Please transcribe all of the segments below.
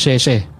Share share.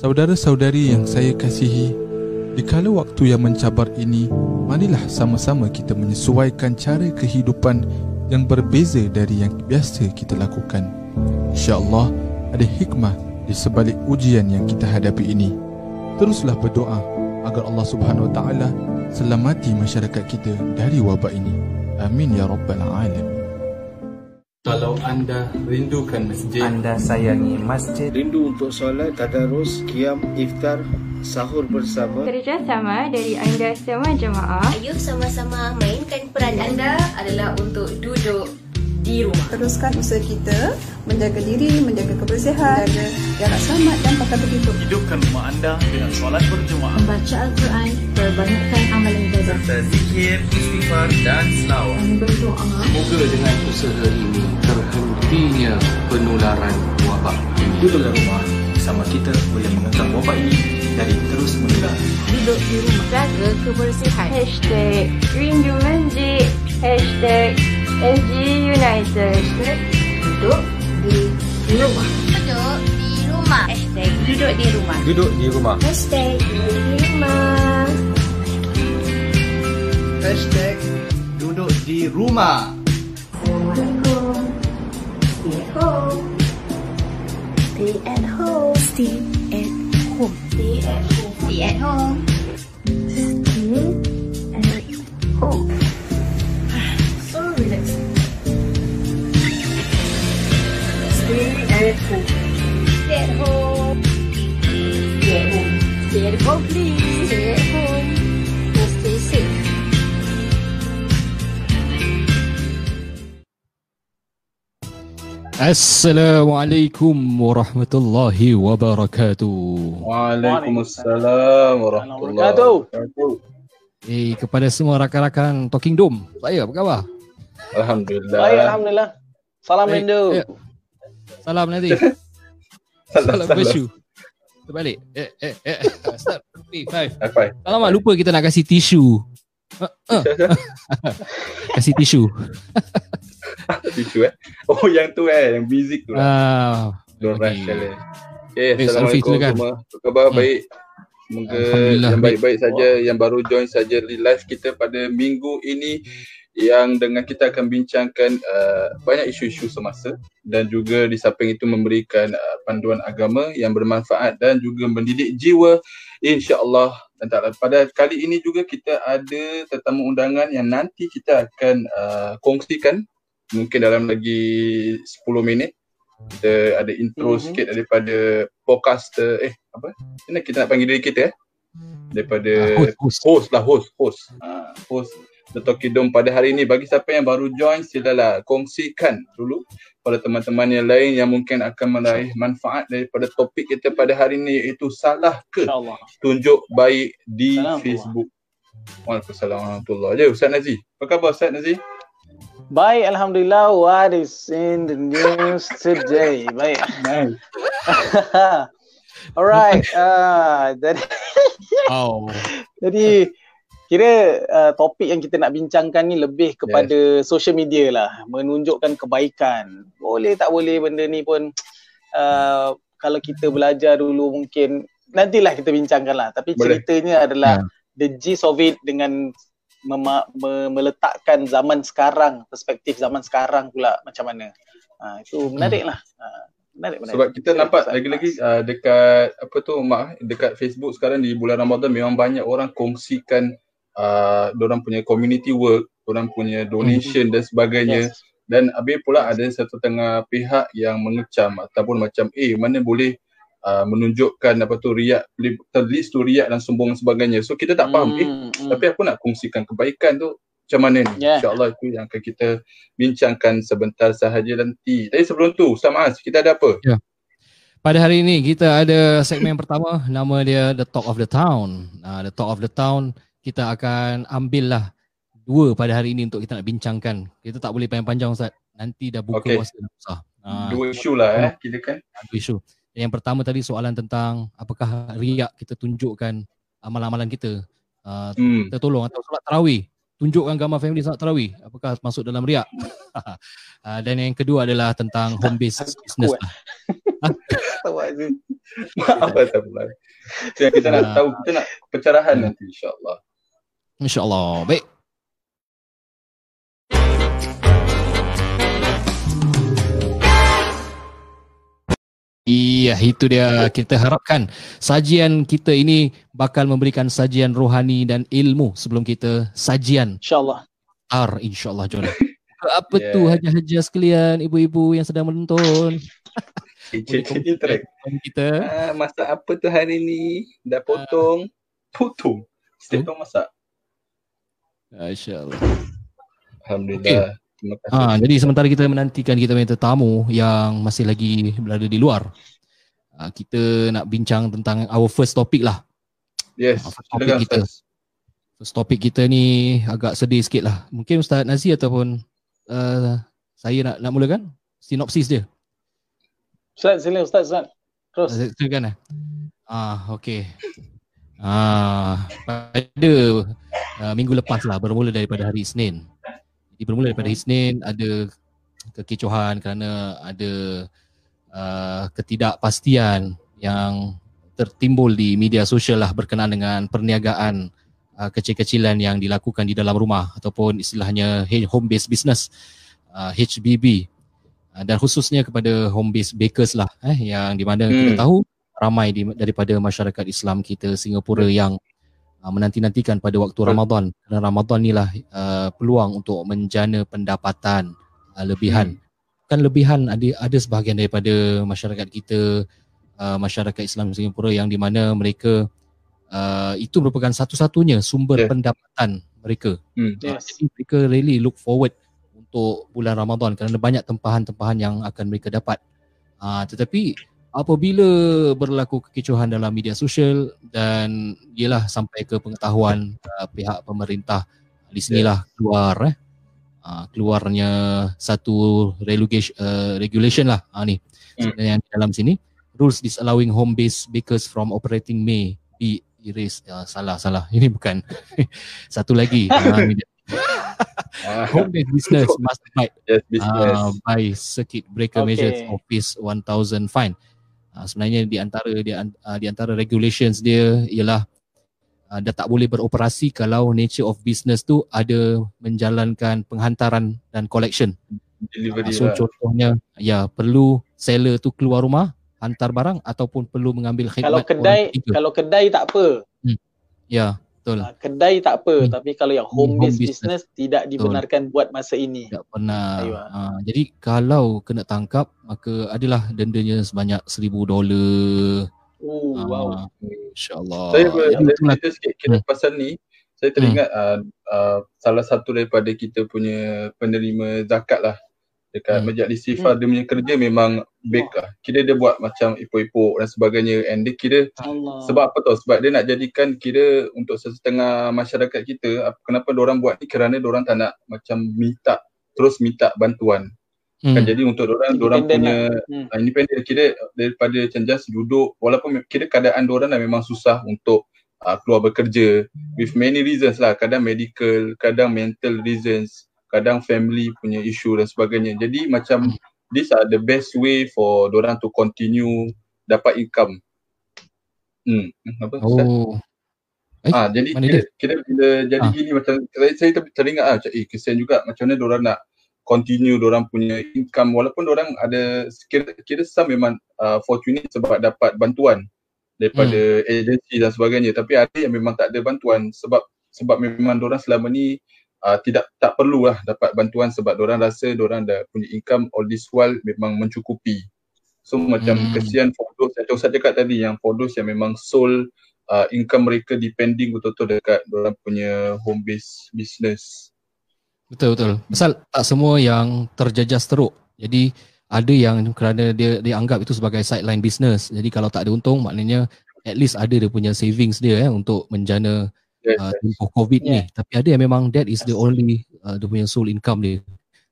Saudara-saudari yang saya kasihi, di kala waktu yang mencabar ini, marilah sama-sama kita menyesuaikan cara kehidupan yang berbeza dari yang biasa kita lakukan. Insya-Allah ada hikmah di sebalik ujian yang kita hadapi ini. Teruslah berdoa agar Allah Subhanahu Wa Taala selamati masyarakat kita dari wabak ini. Amin ya rabbal alamin. Kalau anda rindukan masjid. Anda sayangi masjid. Rindu untuk solat, tadarus, kiam, iftar, sahur bersama. Kerjasama dari anda semua jemaah. Ayuh sama-sama mainkan peranan anda adalah untuk duduk di rumah. Teruskan usaha kita menjaga diri, menjaga kebersihan, menjaga jarak selamat dan pakai begitu. Hidupkan rumah anda dengan solat berjemaah. Membaca Al-Quran, perbanyakkan amalan ibadah. Serta zikir, istighfar dan selawat. Dan berdoa. Semoga dengan usaha ini terhentinya penularan wabak ini. Duduklah rumah bersama kita boleh mengekang wabak ini dari terus menular. Duduk di rumah. Jaga kebersihan. Hashtag Rindu Masjid Hashtag SG United Duduk di rumah. Duduk di rumah. Hashtag duduk di rumah. Duduk di rumah Hashtag Duduk di rumah Hashtag duduk di rumah Assalamualaikum Stay home Stay at home Stay at home. Stay at home Stay at home. Stay at home Stay at home. Stay at home. Stay at home. Stay at home, please. Stay at home. Stay safe. Assalamualaikum warahmatullahi wabarakatuh. Waalaikumsalam warahmatullahi wabarakatuh. Eh kepada semua rakan-rakan Talking Dome, saya apa khabar? Alhamdulillah. Baik, Alhamdulillah. Salam Rindu. ya. Salam nanti. Salam Salam salam. Terbalik. Eh eh eh. Start. Three, five. Apa? Alamak lupa kita nak kasih tisu. Uh, uh. kasih tisu. Tisu eh. Oh yang tu eh, yang music tu lah. Ah, Don't okay. rush kali. Okay, Baik, Salfi, Assalamualaikum silakan. semua. Apa khabar? Hmm. Baik. Semoga yang baik. baik-baik saja yang baru join saja di live kita pada minggu ini yang dengan kita akan bincangkan uh, banyak isu-isu semasa dan juga di samping itu memberikan uh, panduan agama yang bermanfaat dan juga mendidik jiwa insya-Allah dan taala. Pada kali ini juga kita ada tetamu undangan yang nanti kita akan uh, kongsikan mungkin dalam lagi 10 minit kita ada intro mm-hmm. sikit daripada podcaster eh apa mana kita nak panggil diri kita eh daripada uh, host, host. host lah host host uh, host The Talkie Dome pada hari ini bagi siapa yang baru join silalah kongsikan dulu pada teman-teman yang lain yang mungkin akan meraih manfaat daripada topik kita pada hari ini iaitu salah ke tunjuk baik di Facebook. Waalaikumsalam warahmatullahi wabarakatuh. Ustaz Nazi. Apa khabar Ustaz Nazi? Baik, Alhamdulillah. What is in the news today? Baik. Nice. Alright. Uh, jadi, oh. jadi kira uh, topik yang kita nak bincangkan ni lebih kepada yes. social media lah. Menunjukkan kebaikan. Boleh tak boleh benda ni pun uh, kalau kita belajar dulu mungkin nantilah kita bincangkan lah. Tapi boleh. ceritanya adalah yeah. the gist of it dengan mema- me- meletakkan zaman sekarang, perspektif zaman sekarang pula macam mana. Ha, itu menarik lah. Ha, menarik, menarik. Sebab kita menarik nampak lagi-lagi uh, dekat apa tu mak dekat Facebook sekarang di bulan Ramadan memang banyak orang kongsikan uh, orang punya community work, orang punya donation hmm. dan sebagainya. Yes. Dan habis pula ada satu tengah pihak yang mengecam ataupun macam eh mana boleh uh, menunjukkan apa tu riak terlist tu riak dan sombong dan sebagainya. So kita tak faham hmm, eh hmm. tapi aku nak kongsikan kebaikan tu macam mana ni? Yeah. InsyaAllah itu yang akan kita bincangkan sebentar sahaja nanti. Tapi sebelum tu, Ustaz Maaz, kita ada apa? Ya. Pada hari ini kita ada segmen pertama nama dia The Talk of the Town. Uh, the Talk of the Town kita akan ambil lah dua pada hari ini untuk kita nak bincangkan. Kita tak boleh panjang-panjang Ustaz. Nanti dah buka okay. masa dah susah. Uh, dua isu lah eh, kita kan. Dua isu. Yang pertama tadi soalan tentang apakah riak kita tunjukkan amalan-amalan kita. Uh, hmm. Kita tolong atau solat tarawih. Tunjukkan gambar family solat tarawih. Apakah masuk dalam riak? uh, dan yang kedua adalah tentang home base business. Lah. Apa tak pula. Yang kita nak tahu, kita nak pencerahan nanti insyaAllah. InsyaAllah. Baik. Iya, itu dia kita harapkan sajian kita ini bakal memberikan sajian rohani dan ilmu sebelum kita sajian. InsyaAllah. Ar, insyaAllah, Jonah. Apa yeah. tu haja-haja sekalian, ibu-ibu yang sedang menonton? Cik-cik track. Kita. Ah, masak apa tu hari ni? Dah potong. Uh, potong? Setiap hmm? masak? InsyaAllah. Alhamdulillah. Okay. Ha, jadi sementara kita menantikan kita punya tetamu yang masih lagi berada di luar. Ha, kita nak bincang tentang our first topic lah. Yes. Ha, first topic kita. First topic kita ni agak sedih sikit lah. Mungkin Ustaz Nazi ataupun uh, saya nak nak mulakan sinopsis dia. Ustaz, sila Ustaz, Ustaz. Terus. Silakan eh. Ah, okey. Ah, pada uh, minggu lepas lah bermula daripada hari Isnin. Jadi bermula daripada Isnin ada kekecohan kerana ada uh, ketidakpastian yang tertimbul di media sosial lah berkenaan dengan perniagaan uh, kecil-kecilan yang dilakukan di dalam rumah ataupun istilahnya home based business uh, HBB uh, dan khususnya kepada home based bakers lah eh, yang di mana hmm. kita tahu ramai di, daripada masyarakat Islam kita Singapura yang uh, menanti-nantikan pada waktu Ramadan. Kerana Ramadan inilah uh, peluang untuk menjana pendapatan uh, lebihan. Hmm. Kan lebihan ada ada sebahagian daripada masyarakat kita uh, masyarakat Islam Singapura yang di mana mereka uh, itu merupakan satu-satunya sumber yeah. pendapatan mereka. Hmm. Yes. Jadi mereka really look forward untuk bulan Ramadan kerana banyak tempahan-tempahan yang akan mereka dapat. Uh, tetapi apabila berlaku kekecohan dalam media sosial dan ialah sampai ke pengetahuan uh, pihak pemerintah di sinilah keluar eh. Uh, keluarnya satu uh, regulation lah. Uh, ni mm. yang dalam sini. Rules disallowing home based bakers from operating may be erased. Uh, salah salah. Ini bukan. Satu lagi. Uh, home based business must abide yes, uh, by circuit breaker okay. measures of fees 1000 fine Uh, sebenarnya di antara di, uh, di antara regulations dia ialah uh, dah tak boleh beroperasi kalau nature of business tu ada menjalankan penghantaran dan collection. Delivery uh, so lah. contohnya ya perlu seller tu keluar rumah hantar barang ataupun perlu mengambil khidmat kalau kedai kalau kedai tak apa hmm. ya Betul. Uh, kedai tak apa, hmm. tapi kalau yang home, home based business, business. tidak dibenarkan buat masa ini. Tak pernah. Ayuh. Uh, jadi kalau kena tangkap maka adalah dendanya sebanyak seribu dolar. Oh, wow. Ah, InsyaAllah. Saya boleh itulah. cerita sikit kira Hmm. pasal ni. Saya teringat uh, uh, salah satu daripada kita punya penerima zakat lah dekat Hmm. Majlis Sifar dia punya kerja memang bake lah. Kira dia buat macam epok-epok dan sebagainya and dia kira Allah. sebab apa tau? Sebab dia nak jadikan kira untuk setengah masyarakat kita apa- kenapa orang buat ni kerana orang tak nak macam minta terus minta bantuan. Hmm. Kan jadi untuk orang orang punya lah. Hmm. uh, independent kira daripada macam just duduk walaupun kira keadaan orang dah memang susah untuk uh, keluar bekerja with many reasons lah kadang medical kadang mental reasons kadang family punya issue dan sebagainya jadi macam these are the best way for orang to continue dapat income hmm apa Ustaz? Oh. Eh, Ah, jadi mana kira, bila jadi Ah. gini macam saya, saya ter- teringat ah macam eh kesian juga macam mana orang nak continue orang punya income walaupun orang ada kira, kira some memang uh, fortunate sebab dapat bantuan daripada Hmm. agensi dan sebagainya tapi ada yang memang tak ada bantuan sebab sebab memang orang selama ni uh, tidak tak perlulah dapat bantuan sebab orang rasa orang dah punya income all this while memang mencukupi. So macam Hmm. kesian for those yang Ustaz cakap tadi yang for those yang memang sole uh, income mereka depending betul-betul dekat orang punya home base business. Betul betul. Pasal tak semua yang terjejas teruk. Jadi ada yang kerana dia dia anggap itu sebagai sideline business. Jadi kalau tak ada untung maknanya at least ada dia punya savings dia eh untuk menjana Yes, uh, tempoh COVID Yeah. ni. Tapi ada yang memang that is the only uh, dia punya sole income dia.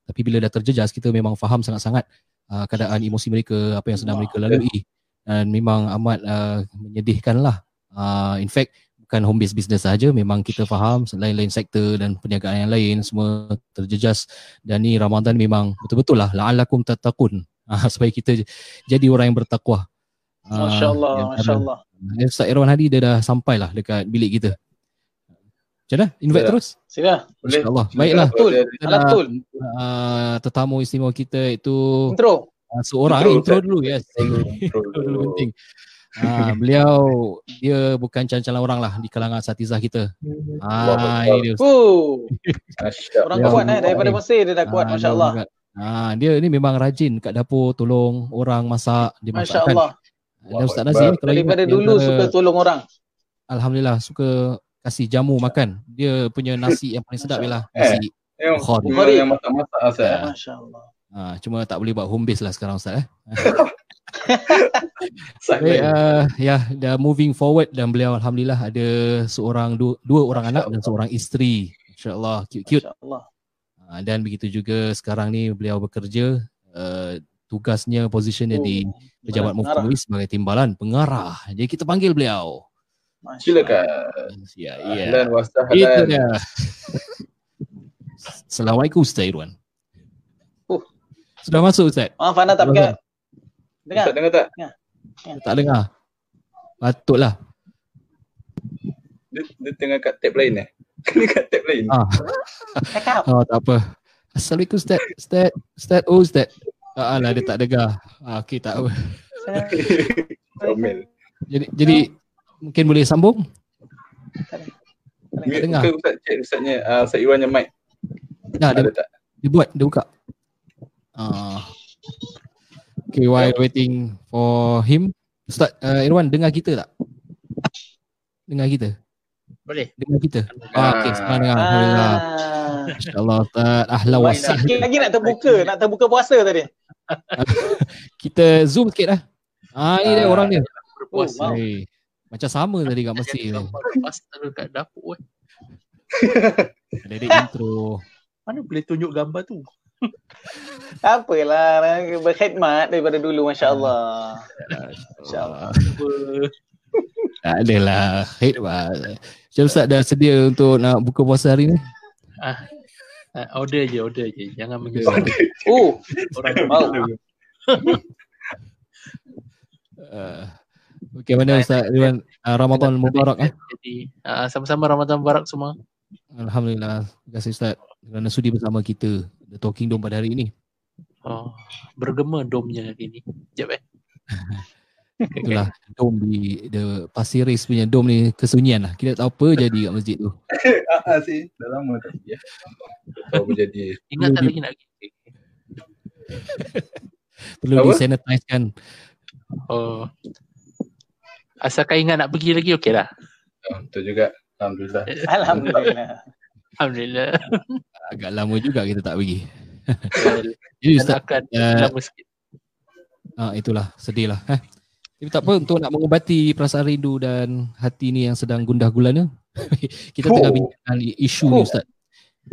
Tapi bila dah terjejas kita memang faham sangat-sangat uh, keadaan emosi mereka, apa yang sedang mereka lalui. Dan memang amat uh, menyedihkan lah. Uh, in fact bukan home based business saja memang kita faham lain-lain sektor dan perniagaan yang lain semua terjejas dan ni Ramadan memang betul-betul lah la'allakum tattaqun uh, supaya kita jadi orang yang bertakwa. Ah, Masya-Allah, masya-Allah. Ustaz Irwan Hadi dia dah sampai lah dekat bilik kita. Macam mana? Invite Ya. terus? Sila. Boleh. InsyaAllah. Baiklah. Betul. Kita Alat nak betul. uh, tetamu istimewa kita itu Intro. uh, seorang Intro, intro, dulu yes. Intro Intro dulu penting. Ah, beliau dia bukan calon-calon orang lah di kalangan satizah kita. Ah, ini dia. Oh, orang kuat eh daripada Mesir dia dah kuat Ah, masya-Allah. dia Ah, dia ni memang rajin kat dapur tolong orang masak, dia masakkan. Masya-Allah. Dan Ustaz kalau Daripada dulu antara- suka tolong orang. Alhamdulillah suka kasih jamu makan. Dia punya nasi yang paling sedap ialah Eh. nasi Yang, Bukhari. yang masak-masak lah, Ustaz. Masya-Allah. Ah, cuma tak boleh buat home base lah sekarang Ustaz eh. Baik, lain. uh, ya, dah moving forward dan beliau alhamdulillah ada seorang dua, dua orang anak dan seorang isteri. Insya-Allah cute-cute. Masya-Allah. Uh, dan begitu juga sekarang ni beliau bekerja uh, tugasnya positionnya di Oh, Pejabat pengarah. Mufti sebagai timbalan pengarah. Jadi kita panggil beliau. Silakan. Ya, ya. Ahlan wa Itu sahlan. dia. Assalamualaikum Ustaz Irwan. Oh. Sudah masuk Ustaz? Maaf Ana tak pakai. Dengar. Ustaz dengar tak? Tak dengar. Patutlah. Dia, dia tengah kat tab lain eh? Kena kat tab lain. Ah. Cakap. Oh tak apa. Assalamualaikum Ustaz. Ustaz, Ustaz, oh Ustaz. Ah lah dia tak dengar. Ah, okey tak apa. Comel. Jadi jadi mungkin boleh sambung? Mute dengar. ke Ustaz cek Ustaznya uh, Ustaz Iwan yang mic. Dah dia, Ada tak? dia buat, dia buka. Ah. Okay, while waiting for him. Ustaz uh, Irwan dengar kita tak? Dengar kita? Boleh. Dengar kita? Ah, okey, sekarang dengar. Alhamdulillah. Ah. InsyaAllah Ustaz. Ahlan wa sahlan. Sikit lagi nak terbuka, nak terbuka puasa tadi. Kita zoom sikit lah. Ah, ni dia Ah. orang dia. Berpuasa. wow. Hey, macam sama tadi kat Mesir. Gambar pasta dekat dapur eh. Ada dia intro. Mana boleh tunjuk gambar tu? Tak apalah, berkhidmat daripada dulu masya-Allah. InsyaAllah. Tak adalah. Lah. Macam Ustaz dah sedia untuk nak buka puasa hari ni? Ah, ah, order je, order je. Jangan menyusah. Oh, Orang wow. Uh, okay, mana Ustaz Irwan? Uh, Ramadan Mubarak eh? Jadi, ah, sama-sama Ramadan Mubarak semua. Alhamdulillah. Terima kasih Ustaz kerana sudi bersama kita The Talking Dome pada hari ini. Oh, bergema domnya hari ni. Sekejap eh. Itulah dom di the Pasir Ris punya dom ni kesunyian lah. Kita tak tahu apa jadi kat masjid tu. Ah sih, dah lama tak pergi. Tak tahu apa jadi. Ingat tak lagi nak pergi? Perlu Apa? di sanitize kan. Oh. Asalkan ingat nak pergi lagi okey lah. Ah, Betul juga. Alhamdulillah. Alhamdulillah. Alhamdulillah. Agak lama juga kita tak pergi. Jadi Ustaz, akan uh, lama sikit. ah, itulah sedih lah. Eh. Tapi tak apa untuk nak mengubati perasaan rindu dan hati ni yang sedang gundah gulana. kita tengah bincangkan isu ni. Ustaz.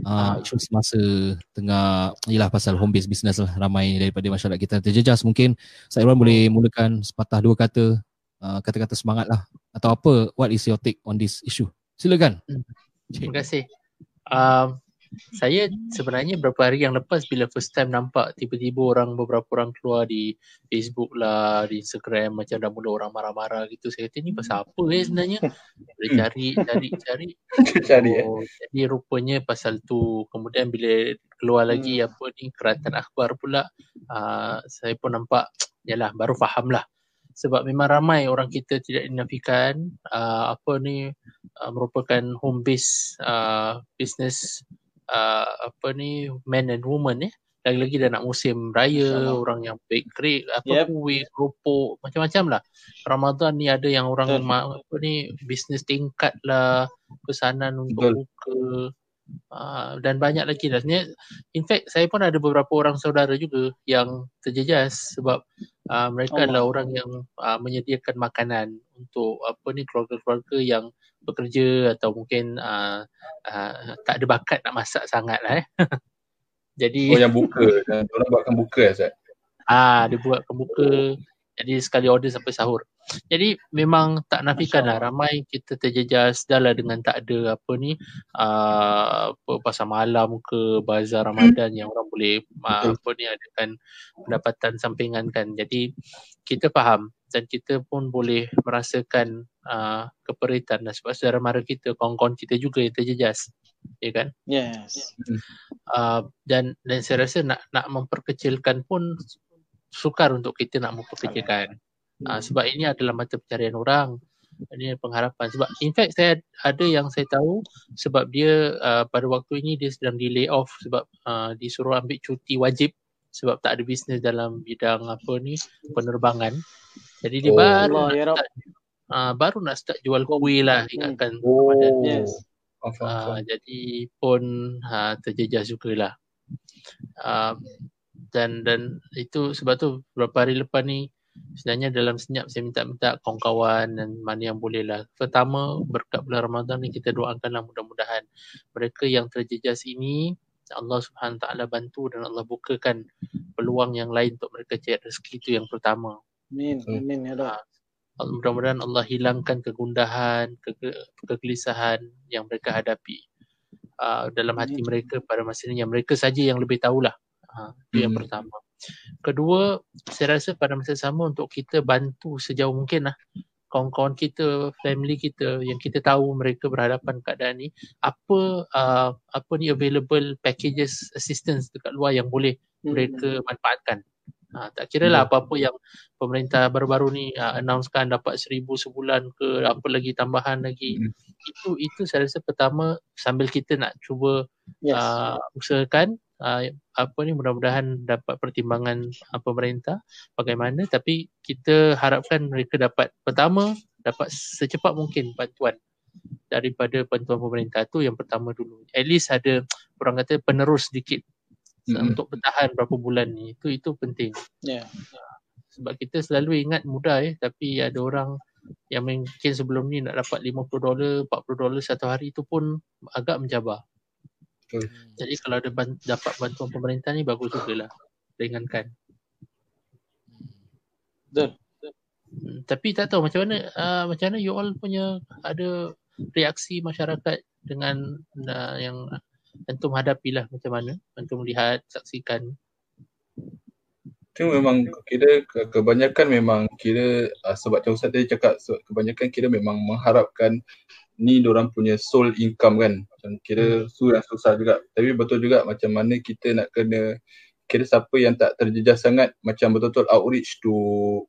Ah, isu semasa tengah ialah pasal home based business lah ramai daripada masyarakat kita terjejas mungkin Ustaz Irwan boleh mulakan sepatah dua kata ah, kata-kata semangat lah atau apa what is your take on this issue silakan Terima kasih. Um, saya sebenarnya beberapa hari yang lepas bila first time nampak tiba-tiba orang beberapa orang keluar di Facebook lah, di Instagram macam dah mula orang marah-marah gitu. Saya kata ni pasal apa eh sebenarnya? Boleh cari, cari, cari. Cari eh. Oh, jadi rupanya pasal tu. Kemudian bila keluar lagi apa ni keratan akhbar pula, uh, saya pun nampak yalah baru faham lah. Sebab memang ramai orang kita tidak dinafikan uh, apa ni uh, merupakan home base uh, business uh, apa ni men and woman eh lagi-lagi dah nak musim raya InsyaAllah. orang yang bake cake apa Yep. kuih keropok macam-macam lah Ramadan ni ada yang orang Betul. ma- apa ni bisnes tingkat lah pesanan untuk Betul. buka uh, dan banyak lagi lah Sebenarnya, in fact saya pun ada beberapa orang saudara juga yang terjejas sebab uh, mereka Allah. adalah orang yang uh, menyediakan makanan untuk apa ni keluarga-keluarga yang bekerja atau mungkin uh, uh, tak ada bakat nak masak sangat lah eh. Jadi Oh yang buka. Orang buatkan buka Ustaz. Ah, dia buat kebuka. Jadi sekali order sampai sahur. Jadi memang tak nafikan lah ramai kita terjejas dah lah dengan tak ada apa ni uh, apa pasar malam ke bazar Ramadan yang orang boleh uh, apa ni adakan pendapatan sampingan kan. Jadi kita faham dan kita pun boleh merasakan uh, keperitan lah sebab saudara mara kita, kawan-kawan kita juga yang terjejas. Ya kan? Yes. uh, dan dan saya rasa nak nak memperkecilkan pun sukar untuk kita nak memperkecilkan uh, sebab ini adalah mata pencarian orang ini pengharapan sebab in fact saya ada yang saya tahu sebab dia uh, pada waktu ini dia sedang di lay off sebab uh, disuruh ambil cuti wajib sebab tak ada bisnes dalam bidang apa ni penerbangan jadi dia Oh. baru Allah, nak ya Rab. start, uh, baru nak start jual kuih lah ingatkan Oh. Ramadan. Yes. Faham, faham, Uh, jadi pun uh, terjejas jugalah. Uh, dan dan itu sebab tu beberapa hari lepas ni sebenarnya dalam senyap saya minta-minta kawan-kawan dan mana yang boleh lah. Pertama berkat bulan Ramadan ni kita doakanlah mudah-mudahan mereka yang terjejas ini Allah Subhanahu Taala bantu dan Allah bukakan peluang yang lain untuk mereka cari rezeki itu yang pertama. Amin. Amin ya. Allah- mudah-mudahan Allah hilangkan kegundahan, ke- kegelisahan yang mereka hadapi uh, dalam hati Amin. mereka pada masa ini yang mereka saja yang lebih tahulah. Uh, itu yang Hmm. pertama. Kedua, saya rasa pada masa sama untuk kita bantu sejauh mungkin lah kawan-kawan kita, family kita yang kita tahu mereka berhadapan keadaan ni, apa uh, apa ni available packages assistance dekat luar yang boleh Hmm. mereka manfaatkan. Ha, tak kira lah apa-apa yang pemerintah baru-baru ni uh, announcekan dapat seribu sebulan ke apa lagi tambahan lagi. Hmm. Itu itu saya rasa pertama sambil kita nak cuba Yes. uh, usahakan uh, apa ni mudah-mudahan dapat pertimbangan uh, pemerintah bagaimana tapi kita harapkan mereka dapat pertama dapat secepat mungkin bantuan daripada bantuan pemerintah tu yang pertama dulu. At least ada orang kata penerus sedikit Mm-mm. untuk bertahan berapa bulan ni. Itu itu penting. Yeah. Sebab kita selalu ingat mudah eh tapi ada orang yang mungkin sebelum ni nak dapat 50 dolar, 40 dolar satu hari tu pun agak mencabar. Betul. Jadi kalau ada ban- dapat bantuan pemerintah ni bagus jugalah. Ringankan. Betul. Hmm, tapi tak tahu macam mana uh, macam mana you all punya ada reaksi masyarakat dengan uh, yang antum hadapilah macam mana antum lihat saksikan Itu memang kira ke- kebanyakan memang kira uh, sebab Ustaz tadi cakap sebab kebanyakan kira memang mengharapkan ni orang punya sole income kan. Macam kira su yang susah juga. Tapi betul juga macam mana kita nak kena kira siapa yang tak terjejas sangat macam betul-betul outreach to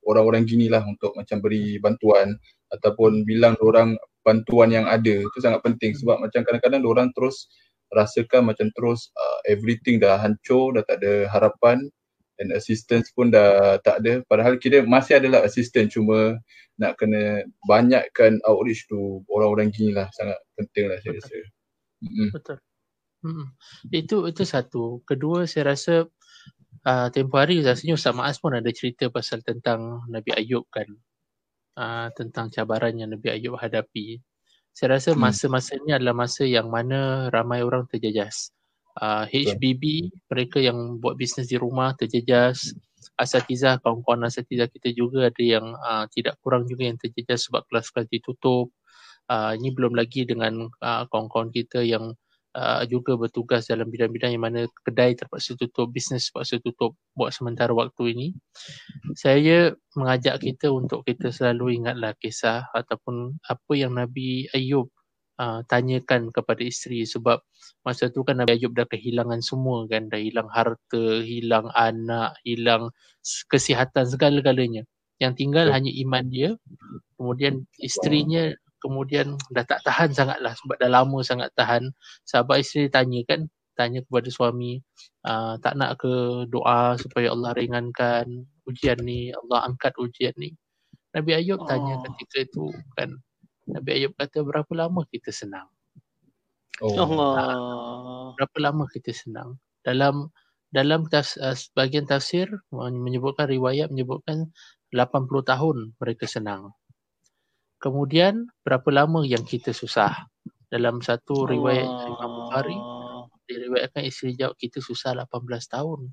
orang-orang gini lah untuk macam beri bantuan ataupun bilang orang bantuan yang ada itu sangat penting sebab macam kadang-kadang orang terus rasakan macam terus uh, everything dah hancur dah tak ada harapan dan assistance pun dah tak ada padahal kira masih adalah assistant cuma nak kena banyakkan outreach tu orang-orang gini lah. Sangat penting lah saya rasa. Mm. betul. Mm. itu itu satu. Kedua saya rasa uh, tempoh hari rasanya Ustaz Maas pun ada cerita pasal tentang Nabi Ayub kan. Uh, tentang cabaran yang Nabi Ayub hadapi. Saya rasa mm. masa-masa ni adalah masa yang mana ramai orang terjejas uh, HBB mereka yang buat bisnes di rumah terjejas. Asatizah kawan-kawan asatizah kita juga ada yang uh, tidak kurang juga yang terjejas sebab kelas-kelas ditutup. Uh, ini belum lagi dengan uh, kawan-kawan kita yang uh, juga bertugas dalam bidang-bidang yang mana kedai terpaksa tutup bisnes terpaksa tutup buat sementara waktu ini. Saya mengajak kita untuk kita selalu ingatlah kisah ataupun apa yang Nabi Ayub uh, tanyakan kepada isteri sebab masa tu kan Nabi Ayub dah kehilangan semua kan dah hilang harta, hilang anak, hilang kesihatan segala-galanya. Yang tinggal hanya iman dia. Kemudian isterinya kemudian dah tak tahan sangatlah sebab dah lama sangat tahan. Sahabat isteri tanya kan, tanya kepada suami, uh, tak nak ke doa supaya Allah ringankan ujian ni, Allah angkat ujian ni. Nabi Ayub tanya ketika itu kan, Nabi Ayub kata berapa lama kita senang? Oh. Allah. Berapa lama kita senang? Dalam dalam tas, uh, bahagian tafsir menyebutkan riwayat menyebutkan 80 tahun mereka senang. Kemudian berapa lama yang kita susah? Dalam satu riwayat oh. Imam Bukhari diriwayatkan isteri jawab kita susah 18 tahun.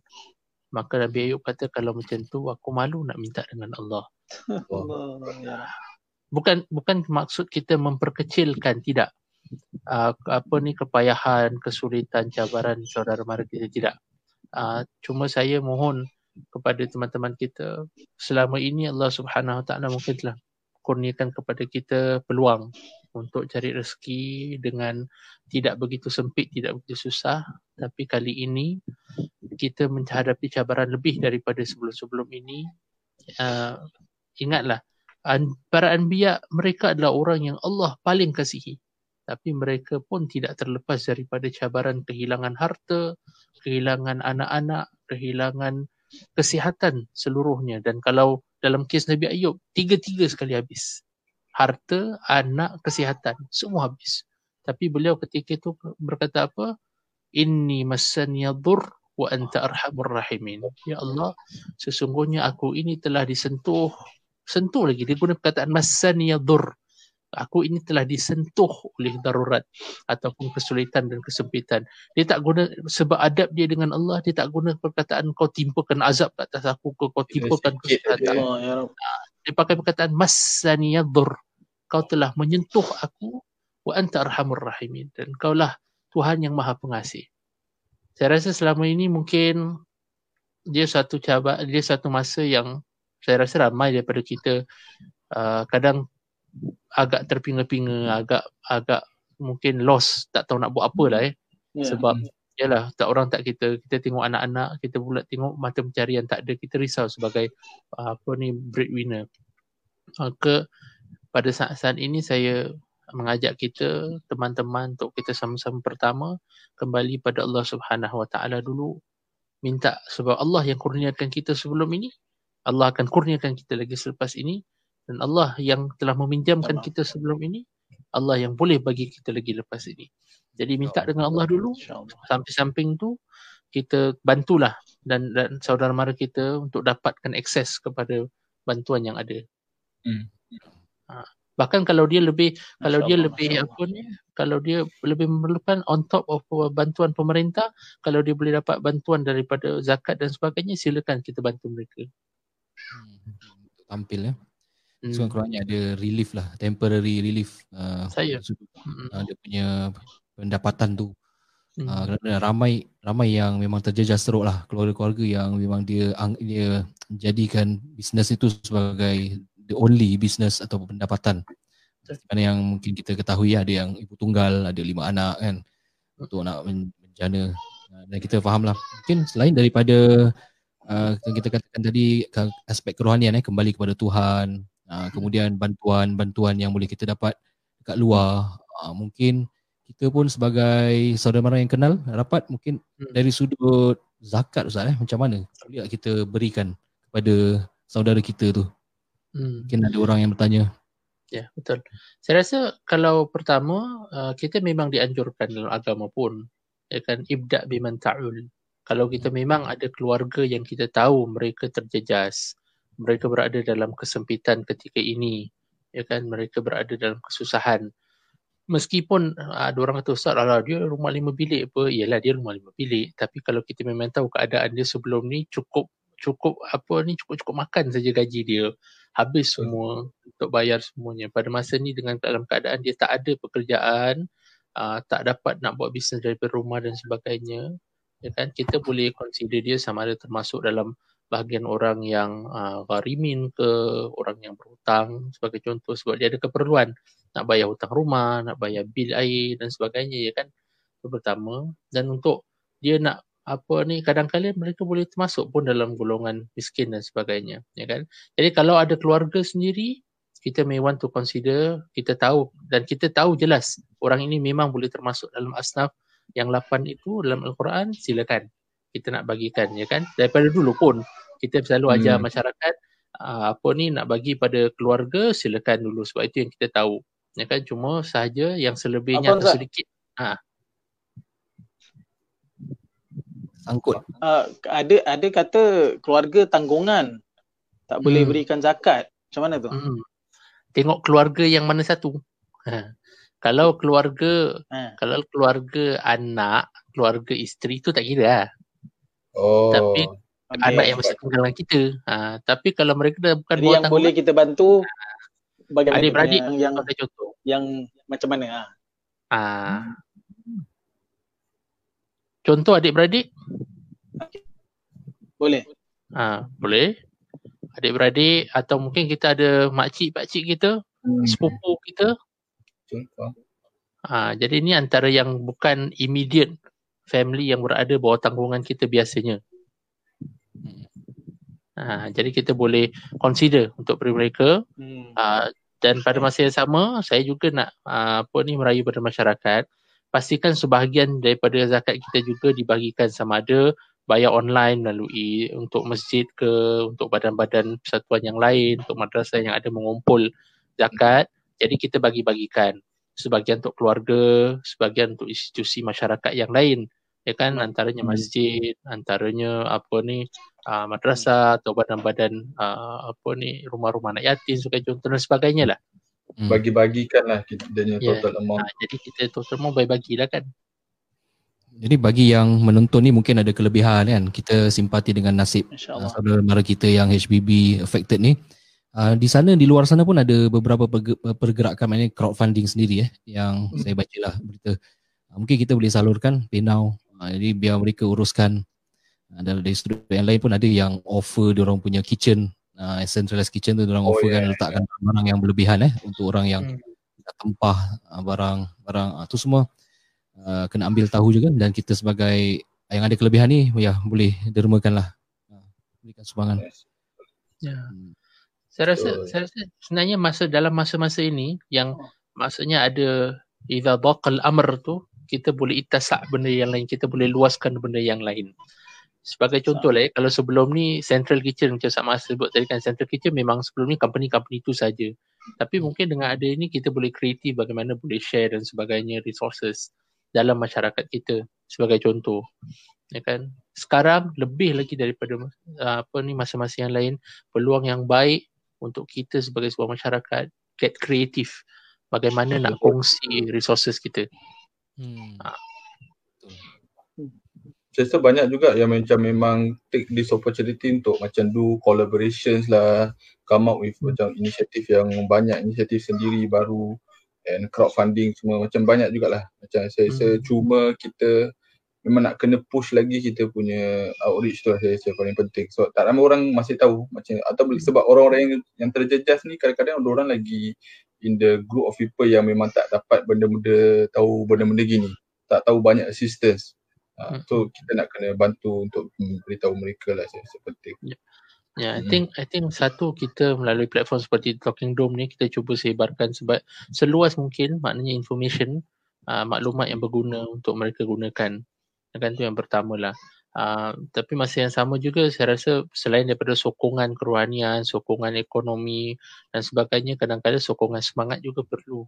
Maka Nabi Ayub kata kalau macam tu aku malu nak minta dengan Allah. Allah bukan bukan maksud kita memperkecilkan tidak uh, apa ni kepayahan kesulitan cabaran saudara mara kita tidak uh, cuma saya mohon kepada teman-teman kita selama ini Allah Subhanahu Taala mungkin telah kurniakan kepada kita peluang untuk cari rezeki dengan tidak begitu sempit, tidak begitu susah. Tapi kali ini kita menghadapi cabaran lebih daripada sebelum-sebelum ini. Uh, ingatlah, para anbiya mereka adalah orang yang Allah paling kasihi. Tapi mereka pun tidak terlepas daripada cabaran kehilangan harta kehilangan anak-anak kehilangan kesihatan seluruhnya. Dan kalau dalam kes Nabi Ayub tiga-tiga sekali habis. Harta anak kesihatan semua habis. Tapi beliau ketika itu berkata apa? Inni massani yadur wa anta arhamur rahimin. Ya Allah sesungguhnya aku ini telah disentuh sentuh lagi dia guna perkataan masani yadur aku ini telah disentuh oleh darurat ataupun kesulitan dan kesempitan. Dia tak guna sebab adab dia dengan Allah dia tak guna perkataan kau timpakan azab ke atas aku kau, kau timpakan kesihatan oh, ya dia pakai perkataan masani yadur kau telah menyentuh aku wa anta arhamur rahimin. Dan kaulah Tuhan yang maha pengasih. Saya rasa selama ini mungkin dia satu cabar dia satu masa yang saya rasa ramai daripada kita uh, kadang agak terpinga-pinga, agak agak mungkin lost, tak tahu nak buat apa lah eh. Yeah. Sebab yalah, tak orang tak kita, kita tengok anak-anak, kita pula tengok mata pencarian tak ada, kita risau sebagai uh, apa ni breadwinner. Maka pada saat-saat ini saya mengajak kita teman-teman untuk kita sama-sama pertama kembali pada Allah Subhanahu Wa Taala dulu minta sebab Allah yang kurniakan kita sebelum ini Allah akan kurniakan kita lagi selepas ini dan Allah yang telah meminjamkan kita sebelum ini Allah yang boleh bagi kita lagi lepas ini jadi minta dengan Allah dulu sampai samping tu kita bantulah dan dan saudara mara kita untuk dapatkan akses kepada bantuan yang ada. Hmm. Ha. Bahkan kalau dia lebih Masya kalau dia lebih apa ni kalau dia lebih memerlukan on top of bantuan pemerintah kalau dia boleh dapat bantuan daripada zakat dan sebagainya silakan kita bantu mereka. Hmm. tampil ya. Hmm. So kurangnya ada relief lah, temporary relief. Uh, Saya. Uh, dia punya pendapatan tu. Hmm. Uh, kerana ramai ramai yang memang terjejas teruk lah keluarga-keluarga yang memang dia dia jadikan bisnes itu sebagai the only business atau pendapatan. Mana yang mungkin kita ketahui ada yang ibu tunggal, ada lima anak kan untuk nak menjana dan kita faham lah mungkin selain daripada uh, kita katakan tadi aspek kerohanian eh kembali kepada Tuhan uh, kemudian bantuan-bantuan yang boleh kita dapat dekat luar uh, mungkin kita pun sebagai saudara mara yang kenal rapat mungkin hmm. dari sudut zakat Ustaz eh macam mana boleh kita berikan kepada saudara kita tu hmm. mungkin ada orang yang bertanya Ya, betul. Saya rasa kalau pertama uh, kita memang dianjurkan dalam agama pun ya kan ibda biman ta'ul. Kalau kita memang ada keluarga yang kita tahu mereka terjejas, mereka berada dalam kesempitan ketika ini, ya kan mereka berada dalam kesusahan. Meskipun uh, ada orang kata Ustaz, alah dia rumah lima bilik apa? Yalah dia rumah lima bilik. Tapi kalau kita memang tahu keadaan dia sebelum ni cukup cukup apa ni cukup-cukup makan saja gaji dia habis semua untuk bayar semuanya. Pada masa ni dengan dalam keadaan dia tak ada pekerjaan, uh, tak dapat nak buat bisnes dari rumah dan sebagainya, ya kan? Kita boleh consider dia sama ada termasuk dalam bahagian orang yang uh, gharimin ke orang yang berhutang sebagai contoh sebab dia ada keperluan nak bayar hutang rumah, nak bayar bil air dan sebagainya ya kan. Itu pertama. Dan untuk dia nak apa ni kadang-kadang mereka boleh termasuk pun dalam golongan miskin dan sebagainya ya kan? Jadi kalau ada keluarga sendiri kita may want to consider kita tahu dan kita tahu jelas orang ini memang boleh termasuk dalam asnaf yang lapan itu dalam al-Quran silakan kita nak bagikan ya kan daripada dulu pun kita selalu ajar hmm. masyarakat uh, apa ni nak bagi pada keluarga silakan dulu sebab itu yang kita tahu ya kan cuma sahaja yang selebihnya atau sedikit ha sangkut. Uh, ada ada kata keluarga tanggungan tak hmm. boleh berikan zakat. Macam mana tu? Hmm. Tengok keluarga yang mana satu. Ha. Kalau keluarga ha. kalau keluarga anak, keluarga isteri tu tak kira lah. Oh. Tapi okay. anak yang masih tinggal dengan kita. Ha. tapi kalau mereka dah bukan Jadi yang boleh kita bantu ha. bagaimana adik-beradik yang, yang, contoh. yang macam mana? Ha. Ha. Contoh adik-beradik? Boleh. Ha, boleh. Adik-beradik atau mungkin kita ada makcik-pakcik kita, hmm. sepupu kita. Ha, jadi ini antara yang bukan immediate family yang berada bawah tanggungan kita biasanya. Ha, jadi kita boleh consider untuk beri mereka. Hmm. Ha, dan pada masa yang sama, saya juga nak ha, apa ni merayu pada masyarakat pastikan sebahagian daripada zakat kita juga dibagikan sama ada bayar online melalui untuk masjid ke untuk badan-badan persatuan yang lain untuk madrasah yang ada mengumpul zakat jadi kita bagi-bagikan sebahagian untuk keluarga sebahagian untuk institusi masyarakat yang lain ya kan antaranya masjid antaranya apa ni uh, madrasah atau badan-badan uh, apa ni rumah-rumah anak yatim sebagai contoh dan sebagainya lah hmm. bagi-bagikan lah kita dia yeah. total amount. Ha, jadi kita total amount bagi-bagilah kan. Jadi bagi yang menonton ni mungkin ada kelebihan kan. Kita simpati dengan nasib saudara mara kita yang HBB affected ni. Uh, di sana di luar sana pun ada beberapa pergerakan ini crowdfunding sendiri eh yang hmm. saya bacalah berita. Uh, mungkin kita boleh salurkan PayNow. Uh, jadi biar mereka uruskan uh, dari sudut yang lain pun ada yang offer dia orang punya kitchen uh, centralized kitchen tu orang oh, offer yeah, kan yeah, letakkan yeah. barang yang berlebihan eh untuk orang yang hmm. tempah uh, barang barang uh, tu semua uh, kena ambil tahu juga dan kita sebagai yang ada kelebihan ni ya boleh dermakanlah uh, berikan sumbangan. Ya. Hmm. Saya rasa so, saya rasa sebenarnya masa dalam masa-masa ini yang maksudnya ada idza daqal amr tu kita boleh itasak benda yang lain kita boleh luaskan benda yang lain. Sebagai contoh lah, eh, kalau sebelum ni Central Kitchen macam sama sebut tadi kan Central Kitchen memang sebelum ni company-company tu saja. Tapi mungkin dengan ada ini kita boleh kreatif bagaimana boleh share dan sebagainya resources dalam masyarakat kita sebagai contoh. Ya kan? Sekarang lebih lagi daripada uh, apa ni masa-masa yang lain peluang yang baik untuk kita sebagai sebuah masyarakat get kreatif bagaimana nak kongsi resources kita. Hmm. Ha saya rasa banyak juga yang macam memang take this opportunity untuk macam do collaborations lah come up with macam inisiatif yang banyak inisiatif sendiri baru and crowdfunding semua macam banyak jugalah macam saya rasa hmm. cuma kita memang nak kena push lagi kita punya outreach tu saya rasa paling penting. So tak ramai orang masih tahu macam atau sebab orang-orang yang, yang terjejas ni kadang-kadang ada orang lagi in the group of people yang memang tak dapat benda-benda tahu benda-benda gini. Tak tahu banyak assistance. Uh, so kita nak kena bantu untuk beritahu mereka lah seperti Ya, yeah, I think I think satu kita melalui platform seperti Talking Dome ni kita cuba sebarkan sebab seluas mungkin maknanya information uh, maklumat yang berguna untuk mereka gunakan. Kan tu yang pertama lah. Uh, tapi masa yang sama juga saya rasa selain daripada sokongan kerohanian, sokongan ekonomi dan sebagainya kadang-kadang sokongan semangat juga perlu.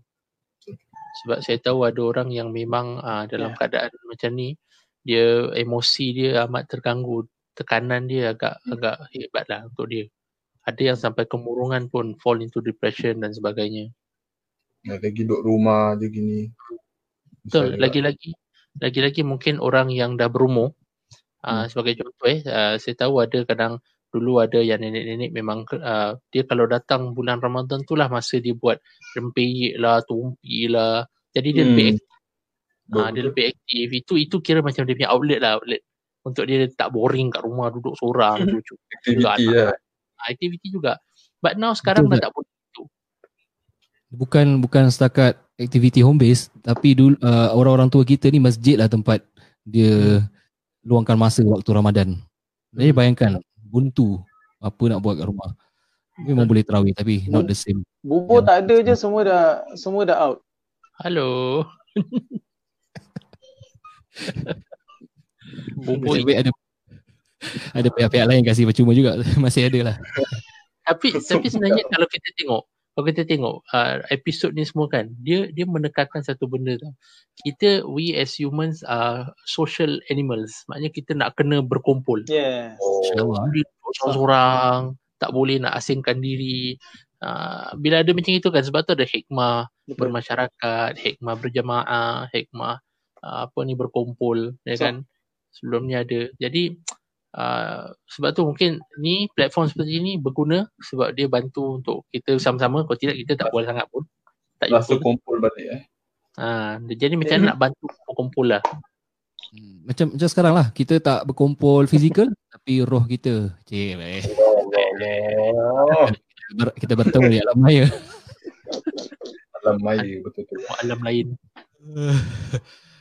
Sebab saya tahu ada orang yang memang uh, dalam yeah. keadaan macam ni dia emosi dia amat terganggu tekanan dia agak hmm. agak hebat lah untuk dia ada yang sampai kemurungan pun fall into depression dan sebagainya nah, lagi duduk rumah je gini betul lagi-lagi lagi-lagi mungkin orang yang dah berumur ah, hmm. uh, sebagai contoh eh uh, saya tahu ada kadang dulu ada yang nenek-nenek memang uh, dia kalau datang bulan Ramadan tu lah masa dia buat rempeyek lah tumpi lah jadi dia hmm. lebih Ha, dia lebih aktif. Itu itu kira macam dia punya outlet lah. Outlet. Untuk dia tak boring kat rumah duduk seorang. Aktiviti lah. Ha, aktiviti juga. But now sekarang dah tak boleh. Bukan bukan setakat aktiviti home base tapi dulu uh, orang-orang tua kita ni masjid lah tempat dia luangkan masa waktu Ramadan. Jadi hmm. bayangkan buntu apa nak buat kat rumah. Memang boleh terawih tapi not the same. Bubur tak ada je semua dah semua dah out. Hello. Bubur ada ada pihak-pihak lain kasih percuma juga masih ada lah. tapi tapi sebenarnya kalau kita tengok kalau kita tengok uh, episod ni semua kan dia dia menekankan satu benda tu. Kita we as humans are social animals. Maknanya kita nak kena berkumpul. Yeah. Oh. Seorang tak boleh nak asingkan diri. Uh, bila ada macam itu kan sebab tu ada hikmah Betul. bermasyarakat, hikmah berjamaah, hikmah uh, apa ni berkumpul ya kan sebelum ni ada jadi uh, sebab tu mungkin ni platform seperti ni berguna sebab dia bantu untuk kita sama-sama. Kalau tidak kita tak boleh sangat pun. Tak rasa kumpul balik eh. Ha, jadi macam nak bantu kumpul lah. Hmm, macam macam sekarang lah. Kita tak berkumpul fizikal tapi roh kita. Cik eh. kita, kita bertemu di alam maya. Alam maya betul-betul. Alam lain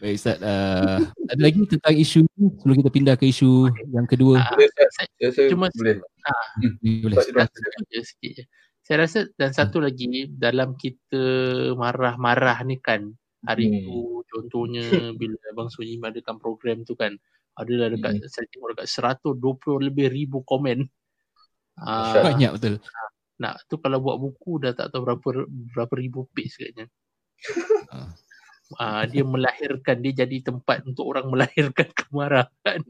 Baik Ustaz, uh, ada lagi tentang isu ni sebelum kita pindah ke isu yang kedua? Uh, saya, saya cuma boleh. Uh, hmm, boleh. Sikit Saya rasa dan satu hmm. lagi dalam kita marah-marah ni kan hari hmm. tu contohnya bila Abang Sunyi adakan program tu kan adalah dekat hmm. saya tengok dekat 120 lebih ribu komen. Uh, Banyak betul. Nak tu kalau buat buku dah tak tahu berapa berapa ribu page katanya. Uh dia melahirkan dia jadi tempat untuk orang melahirkan kemarahan.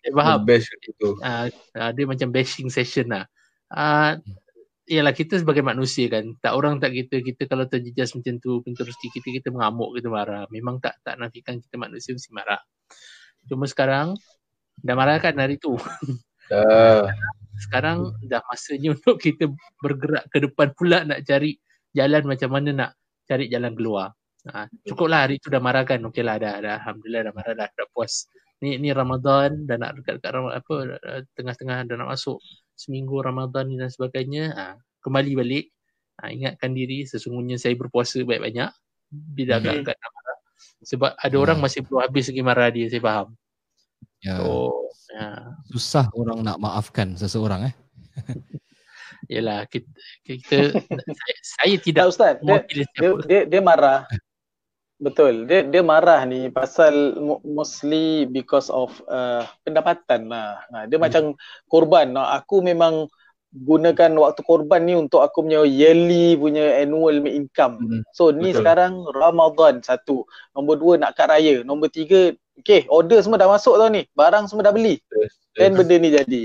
Saya faham. Bash itu. Uh, uh, dia macam bashing session lah. Uh, Yalah kita sebagai manusia kan tak orang tak kita kita kalau terjejas macam tu terus kita kita mengamuk kita marah memang tak tak nafikan kita manusia mesti marah cuma sekarang dah marah kan hari tu uh. sekarang dah masanya untuk kita bergerak ke depan pula nak cari jalan macam mana nak cari jalan keluar Ha, cukuplah hari tu dah marah kan. Okey lah dah, dah. Alhamdulillah dah marah dah. Dah puas. Ni ni Ramadan dah nak dekat-dekat Ramadan, apa tengah-tengah dah nak masuk seminggu Ramadan ni dan sebagainya. Ha, kembali balik. Ha, ingatkan diri sesungguhnya saya berpuasa banyak-banyak. Bila agak agak nak marah. Sebab ada hmm. orang masih belum habis lagi marah dia. Saya faham. Ya. So, ya. Susah orang nak maafkan seseorang eh. Yalah kita, kita saya, saya tidak Ustaz dia, dia, dia, dia marah Betul. Dia dia marah ni pasal mostly because of uh, pendapatan lah. Ha, dia hmm. macam korban. Aku memang gunakan waktu korban ni untuk aku punya yearly punya annual income. Hmm. So ni Betul. sekarang Ramadan satu. Nombor dua nak kat raya. Nombor tiga, okay order semua dah masuk tau ni. Barang semua dah beli. Dan benda ni jadi.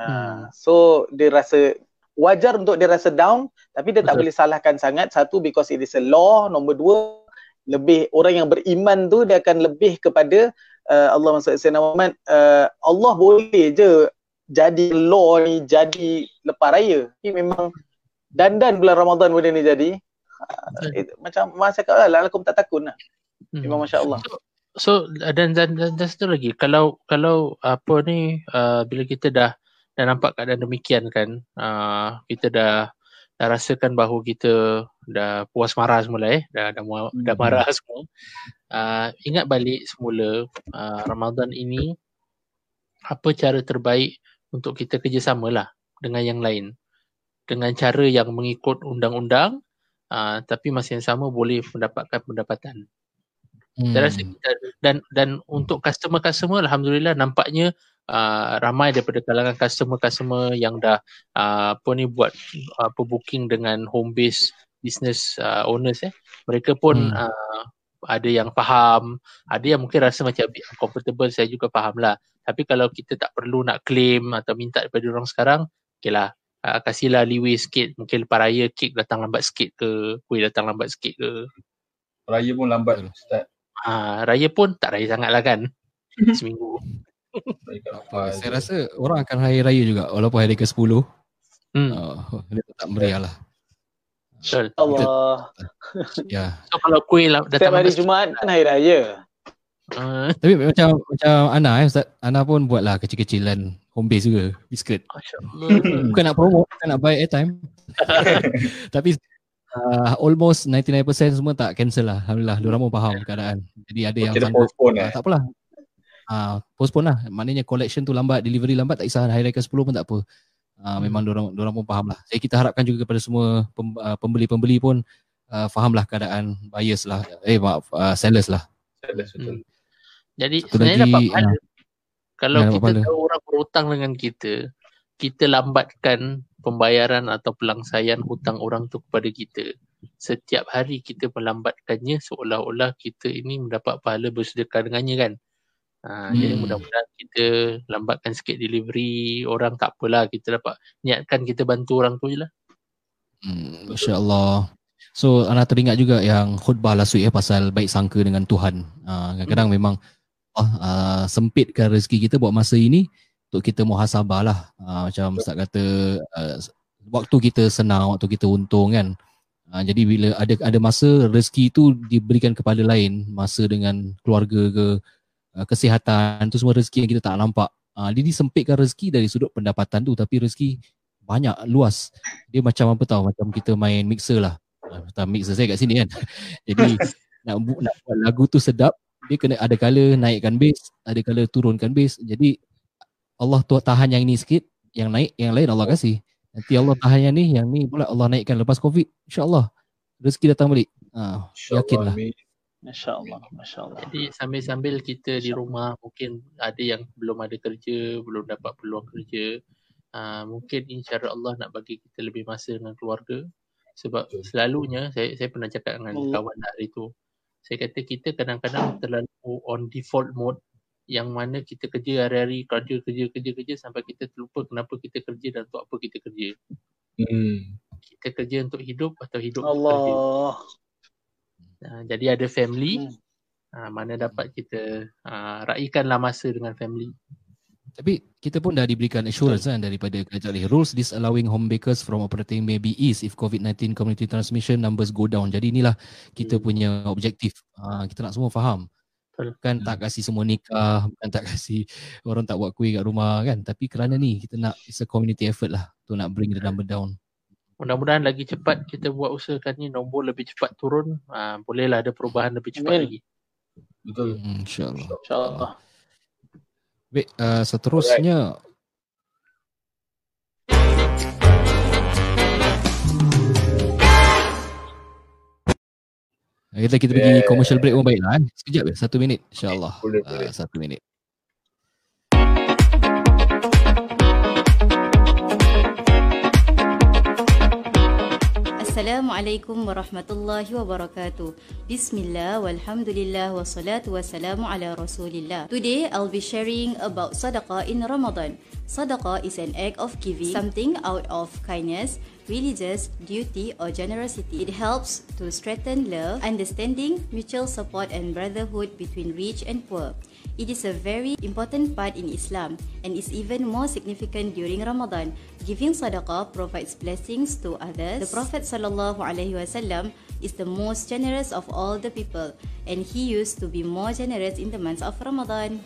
Ha, hmm. So dia rasa wajar untuk dia rasa down tapi dia Betul. tak boleh salahkan sangat. Satu because it is a law. Nombor dua lebih orang yang beriman tu dia akan lebih kepada uh, Allah Maksud Sayyidina Muhammad uh, Allah boleh je jadi law ni jadi lepas raya. Ni memang dandan bulan Ramadan benda ni jadi uh, it, macam masa cakap lah aku tak takut lah hmm. memang Masya Allah. So, so dan, dan, dan, dan satu lagi kalau kalau apa ni uh, bila kita dah dah nampak keadaan demikian kan uh, kita dah dah rasakan bahawa kita dah puas marah semula eh. Dah dah, dah, dah marah semua. Uh, ingat balik semula uh, Ramadan ini apa cara terbaik untuk kita kerjasama lah dengan yang lain. Dengan cara yang mengikut undang-undang uh, tapi masih yang sama boleh mendapatkan pendapatan. Hmm. Saya rasa kita, dan dan untuk customer-customer alhamdulillah nampaknya uh, ramai daripada kalangan customer-customer yang dah uh, apa ni buat apa uh, booking dengan home base business uh, owners eh mereka pun hmm. uh, ada yang faham ada yang mungkin rasa macam comfortable saya juga faham lah tapi kalau kita tak perlu nak claim atau minta daripada orang sekarang okeylah uh, kasihlah leeway sikit mungkin lepas raya kek datang lambat sikit ke kuih datang lambat sikit ke raya pun lambat start Ha, raya pun tak raya sangat lah kan. Seminggu. Saya rasa orang akan hari raya juga walaupun hari ke-10. Hmm. Uh, dia tak meriah lah. Betul. Allah. Ya. So kalau kuih lah datang hari Jumaat kan hari raya. Uh. Tapi macam macam Ana eh Ustaz, Ana pun buatlah kecil-kecilan home base juga, biskut. Bukan nak promote, bukan nak buy airtime. Tapi uh, almost 99% semua tak cancel lah. Alhamdulillah, diorang pun faham keadaan. Jadi ada yang Kira postpone uh, eh? Tak apalah. Uh, postpone lah. Maknanya collection tu lambat, delivery lambat tak kisah hari raya ke-10 pun tak apa. Uh, hmm. Memang diorang, diorang pun faham lah. Jadi kita harapkan juga kepada semua pem, uh, pembeli-pembeli pun uh, faham lah keadaan buyers lah. Eh maaf, uh, sellers lah. Sellers betul. Hmm. Jadi Satu sebenarnya lagi, dapat pahala. Uh, kalau kita tahu orang berhutang dengan kita, kita lambatkan pembayaran atau pelangsaian hutang orang tu kepada kita. Setiap hari kita melambatkannya seolah-olah kita ini mendapat pahala bersedekah dengannya kan. Ha, hmm. Jadi mudah-mudahan kita lambatkan sikit delivery orang tak apalah kita dapat niatkan kita bantu orang tu je lah. Hmm, Masya Allah. So anak teringat juga yang khutbah last week ya pasal baik sangka dengan Tuhan. Uh, kadang-kadang hmm. memang uh, uh, sempitkan rezeki kita buat masa ini untuk kita muhasabah lah. Uh, macam Ustaz kata uh, waktu kita senang, waktu kita untung kan. Uh, jadi bila ada ada masa rezeki tu diberikan kepada lain, masa dengan keluarga ke uh, kesihatan tu semua rezeki yang kita tak nampak. Uh, dia disempitkan rezeki dari sudut pendapatan tu tapi rezeki banyak luas. Dia macam apa tahu macam kita main mixer lah. Uh, mixer saya kat sini kan. jadi nak, nak buat lagu tu sedap dia kena ada kala naikkan bass, ada kala turunkan bass. Jadi Allah tu tahan yang ini sikit, yang naik, yang lain Allah kasih. Nanti Allah tahan yang ni, yang ni pula Allah naikkan lepas COVID. InsyaAllah. Rezeki datang balik. Ha, yakinlah. Masya Allah, Masya Allah. Jadi sambil-sambil kita di rumah, mungkin ada yang belum ada kerja, belum dapat peluang kerja. Uh, mungkin insya Allah nak bagi kita lebih masa dengan keluarga. Sebab selalunya, saya saya pernah cakap dengan Allah. kawan hari tu. Saya kata kita kadang-kadang terlalu on default mode yang mana kita kerja hari-hari kerja kerja kerja kerja sampai kita terlupa kenapa kita kerja dan untuk apa kita kerja. Hmm. Kita kerja untuk hidup atau hidup Allah. untuk. Uh, jadi ada family hmm. uh, mana dapat kita uh, raikanlah masa dengan family. Tapi kita pun dah diberikan assurance kan daripada kerajaan rules disallowing home bakers from operating maybe ease if COVID-19 community transmission numbers go down. Jadi inilah kita hmm. punya objektif. Uh, kita nak semua faham. Kan tak hmm. kasih semua nikah, bukan tak kasih orang tak buat kuih kat rumah kan. Tapi kerana ni kita nak it's a community effort lah to nak bring the number down. Mudah-mudahan lagi cepat kita buat usahakan ni nombor lebih cepat turun. Ha, bolehlah ada perubahan lebih cepat Amin. lagi. Betul. Hmm, InsyaAllah. InsyaAllah. Baik, uh, seterusnya Alright. Kita kita pergi commercial break pun baiklah kan. Sekejap ya, satu minit insyaAllah. Boleh, uh, Satu minit. Assalamualaikum warahmatullahi wabarakatuh. Bismillah walhamdulillah wassalatu wassalamu ala rasulillah. Today I'll be sharing about sadaqah in Ramadan. Sadaqah is an act of giving something out of kindness religious duty or generosity. It helps to strengthen love, understanding, mutual support and brotherhood between rich and poor. It is a very important part in Islam and is even more significant during Ramadan. Giving sadaqah provides blessings to others. The Prophet wasallam is the most generous of all the people and he used to be more generous in the months of Ramadan.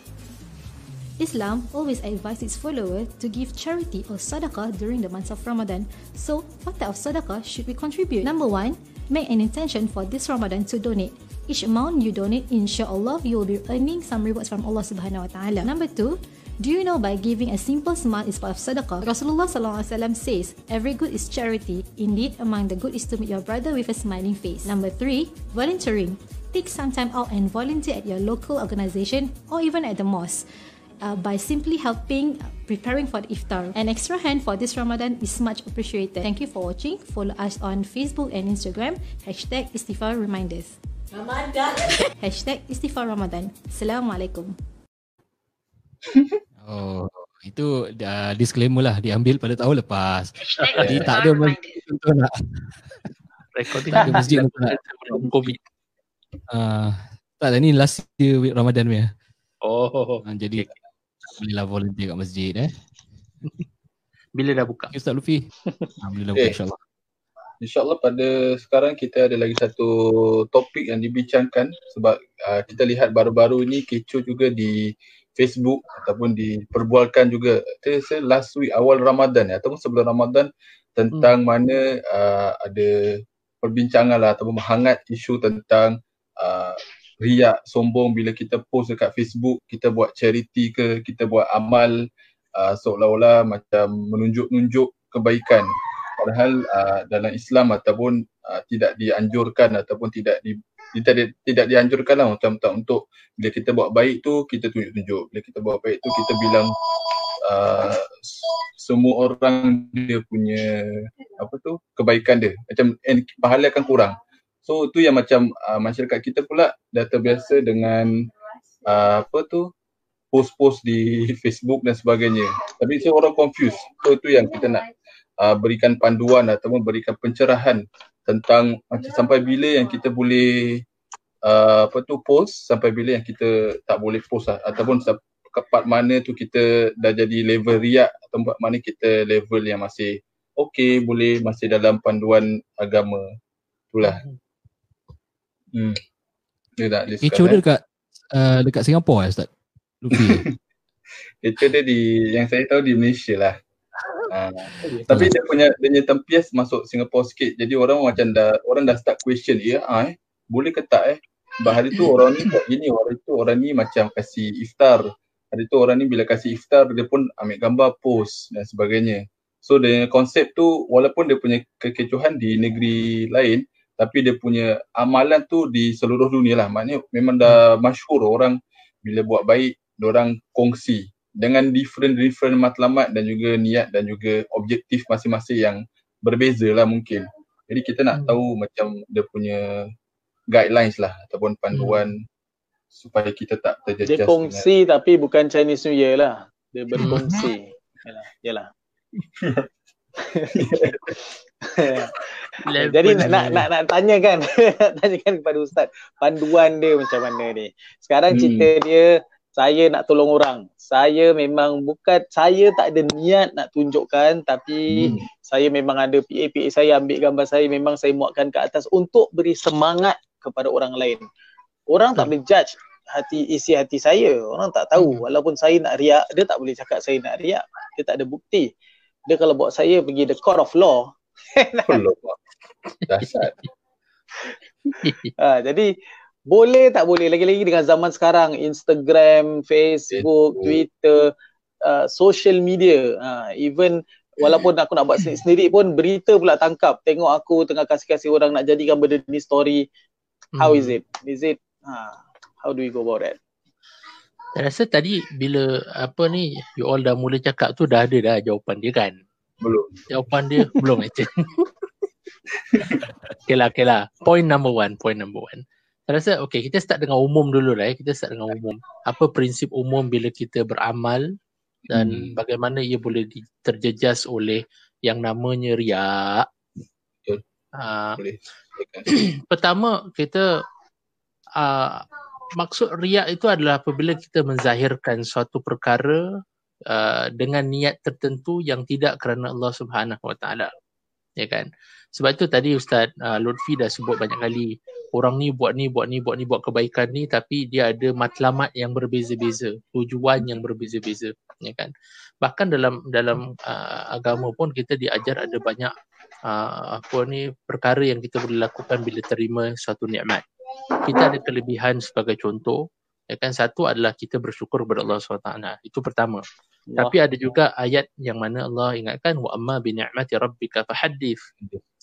Islam always advises its followers to give charity or sadaqah during the months of Ramadan. So, what type of sadaqah should we contribute? Number one, make an intention for this Ramadan to donate. Each amount you donate, inshallah, you will be earning some rewards from Allah Subhanahu Wa Taala. Number two, do you know by giving a simple smile is part of sadaqah? Rasulullah SAW says, every good is charity. Indeed, among the good is to meet your brother with a smiling face. Number three, volunteering. Take some time out and volunteer at your local organization or even at the mosque. Uh, by simply helping uh, preparing for the iftar. An extra hand for this Ramadan is much appreciated. Thank you for watching. Follow us on Facebook and Instagram. Hashtag Istighfar Reminders. Ramadan. Hashtag Istighfar Ramadan. Assalamualaikum. Oh, itu uh, disclaimer lah diambil pada tahun lepas. Jadi tak ada masjid untuk nak Recording tak ada masjid untuk nak COVID. uh, tak ada ni last year week Ramadan punya. Oh. Uh, jadi bolehlah volunteer kat masjid eh. Bila dah buka? Okay, Ustaz Luffy. Ah, boleh dah buka Eh. insyaAllah. InsyaAllah pada sekarang kita ada lagi satu topik yang dibincangkan sebab uh, kita lihat baru-baru ini kecoh juga di Facebook ataupun diperbualkan juga. Saya rasa last week awal Ramadan ya, ataupun sebelum Ramadan tentang hmm. mana uh, ada perbincangan lah ataupun menghangat isu tentang uh, riak, sombong bila kita post dekat Facebook, kita buat charity ke, kita buat amal uh, seolah-olah macam menunjuk-nunjuk kebaikan padahal uh, dalam Islam ataupun uh, tidak dianjurkan ataupun tidak di tidak tidak dianjurkan lah macam tak untuk bila kita buat baik tu kita tunjuk-tunjuk. Bila kita buat baik tu kita bilang uh, semua orang dia punya apa tu kebaikan dia. Macam and pahala akan kurang. So tu yang macam uh, masyarakat kita pula dah terbiasa dengan uh, apa tu post-post di Facebook dan sebagainya. Tapi saya orang confused. So tu yang kita nak uh, berikan panduan ataupun berikan pencerahan tentang macam sampai bila yang kita boleh uh, apa tu post sampai bila yang kita tak boleh post lah ataupun sa- kepat mana tu kita dah jadi level riak atau tempat mana kita level yang masih okey boleh masih dalam panduan agama itulah hmm dia Kecoh dia eh. dekat uh, dekat Singapura eh Ustaz? Luffy. Kecoh dia di yang saya tahu di Malaysia lah Uh, tapi dia punya dia punya tempias masuk Singapore sikit. Jadi orang macam dah orang dah start question ya ah, eh boleh ke tak eh sebab hari tu orang ni buat gini, hari tu orang ni macam kasih iftar. Hari tu orang ni bila kasih iftar dia pun ambil gambar post dan sebagainya. So dia konsep tu walaupun dia punya kekecohan di negeri lain tapi dia punya amalan tu di seluruh dunia lah. Maknanya memang dah masyhur orang bila buat baik orang kongsi dengan different-different matlamat dan juga niat dan juga objektif masing-masing yang berbeza lah mungkin. Jadi kita nak tahu macam dia punya guidelines lah ataupun panduan supaya kita tak terjejas Dia kongsi tapi bukan Chinese New Year lah. Dia berkongsi. Yalah. Yalah. Jadi nak, nak nak nak tanya kan, nak tanya kan kepada ustaz, panduan dia macam mana ni. Sekarang Hmm. cerita dia saya nak tolong orang. Saya memang bukan saya tak ada niat nak tunjukkan tapi Hmm. saya memang ada PA-PA saya ambil gambar saya memang saya muatkan ke atas untuk beri semangat kepada orang lain. Orang tak boleh judge hati isi hati saya. Orang tak tahu walaupun saya nak riak, dia tak boleh cakap saya nak riak. Dia tak ada bukti. Dia kalau bawa saya pergi the court of law. Dahsyat. ha, jadi boleh tak boleh lagi-lagi dengan zaman sekarang Instagram, Facebook, Twitter, uh, social media, uh, even walaupun aku nak buat sendiri, sendiri pun berita pula tangkap tengok aku tengah kasih-kasih orang nak jadikan benda ni story. How is it? Is it uh, how do we go about that? Saya rasa tadi bila apa ni you all dah mula cakap tu dah ada dah jawapan dia kan. Belum. Jawapan dia belum actually. okay lah, okay lah. Point number one, point number one. Saya rasa okay kita start dengan umum dulu lah eh. Kita start dengan umum. Apa prinsip umum bila kita beramal dan hmm. bagaimana ia boleh terjejas oleh yang namanya riak. Betul. Uh, Boleh. pertama kita uh, maksud riak itu adalah apabila kita menzahirkan suatu perkara uh, dengan niat tertentu yang tidak kerana Allah Subhanahu Wa Taala ya kan sebab itu tadi Ustaz uh, Lutfi dah sebut banyak kali orang ni buat ni buat ni buat ni buat kebaikan ni tapi dia ada matlamat yang berbeza-beza tujuan yang berbeza-beza ya kan bahkan dalam dalam uh, agama pun kita diajar ada banyak uh, apa ni perkara yang kita boleh lakukan bila terima suatu nikmat. Kita ada kelebihan sebagai contoh. Ya kan satu adalah kita bersyukur kepada Allah SWT. Itu pertama. Tapi ada juga ayat yang mana Allah ingatkan wa amma bi ni'mati rabbika fahaddith.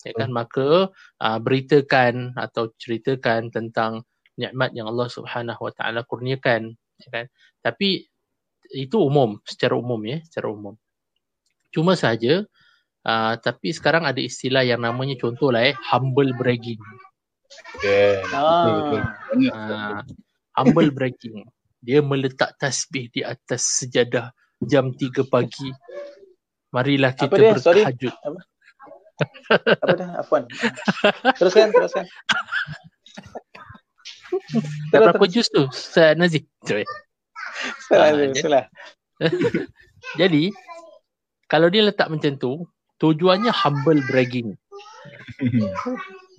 Ya kan maka uh, beritakan atau ceritakan tentang nikmat yang Allah Subhanahu Wa Taala kurniakan ya kan. Tapi itu umum secara umum ya, secara umum. Cuma saja uh, tapi sekarang ada istilah yang namanya contohlah eh humble bragging. Yeah. Ah. Uh, humble bragging. Dia meletak tasbih di atas sejadah jam 3 pagi. Marilah kita Apa dia? bertahajud. Sorry. Apa? Apa dah? Afwan. Teruskan, teruskan. Tak berapa jus tu, Ustaz Nazif? Sorry. Salah, Ah, jadi- salah. Jadi, kalau dia letak macam tu, tujuannya humble bragging.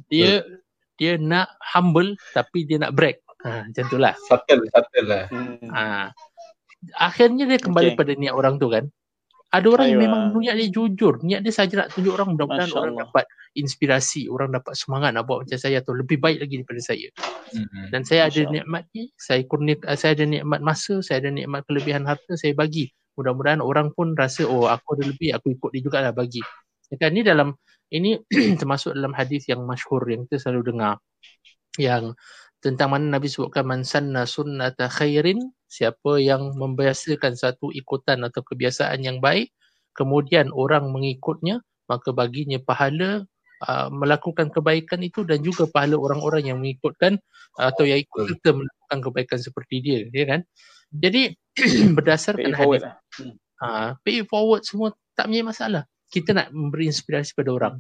Dia dia nak humble tapi dia nak brag. Ha, macam tu lah. Subtle, subtle lah. Ha. Akhirnya dia kembali Okay. pada niat orang tu kan. Ada orang yang Aywa. memang niat dia jujur. Niat dia saja nak tunjuk orang mudah-mudahan Masya orang Allah. dapat inspirasi. Orang dapat semangat nak buat macam saya atau lebih baik lagi daripada saya. Mm-hmm. Dan saya ada Masya Allah. nikmat ni, saya kurnia, saya ada nikmat masa, saya ada nikmat kelebihan harta, saya bagi. Mudah-mudahan orang pun rasa oh aku ada lebih, aku ikut dia juga lah bagi. Kan ni dalam ini termasuk dalam hadis yang masyhur yang kita selalu dengar yang tentang mana Nabi sebutkan man sanna sunnata khairin siapa yang membiasakan satu ikutan atau kebiasaan yang baik kemudian orang mengikutnya maka baginya pahala uh, melakukan kebaikan itu dan juga pahala orang-orang yang mengikutkan uh, atau yang ikut serta melakukan kebaikan seperti dia ya kan? Jadi berdasarkan Pay hadis lah. Hmm. uh, pay forward semua tak punya masalah. Kita nak memberi inspirasi pada orang.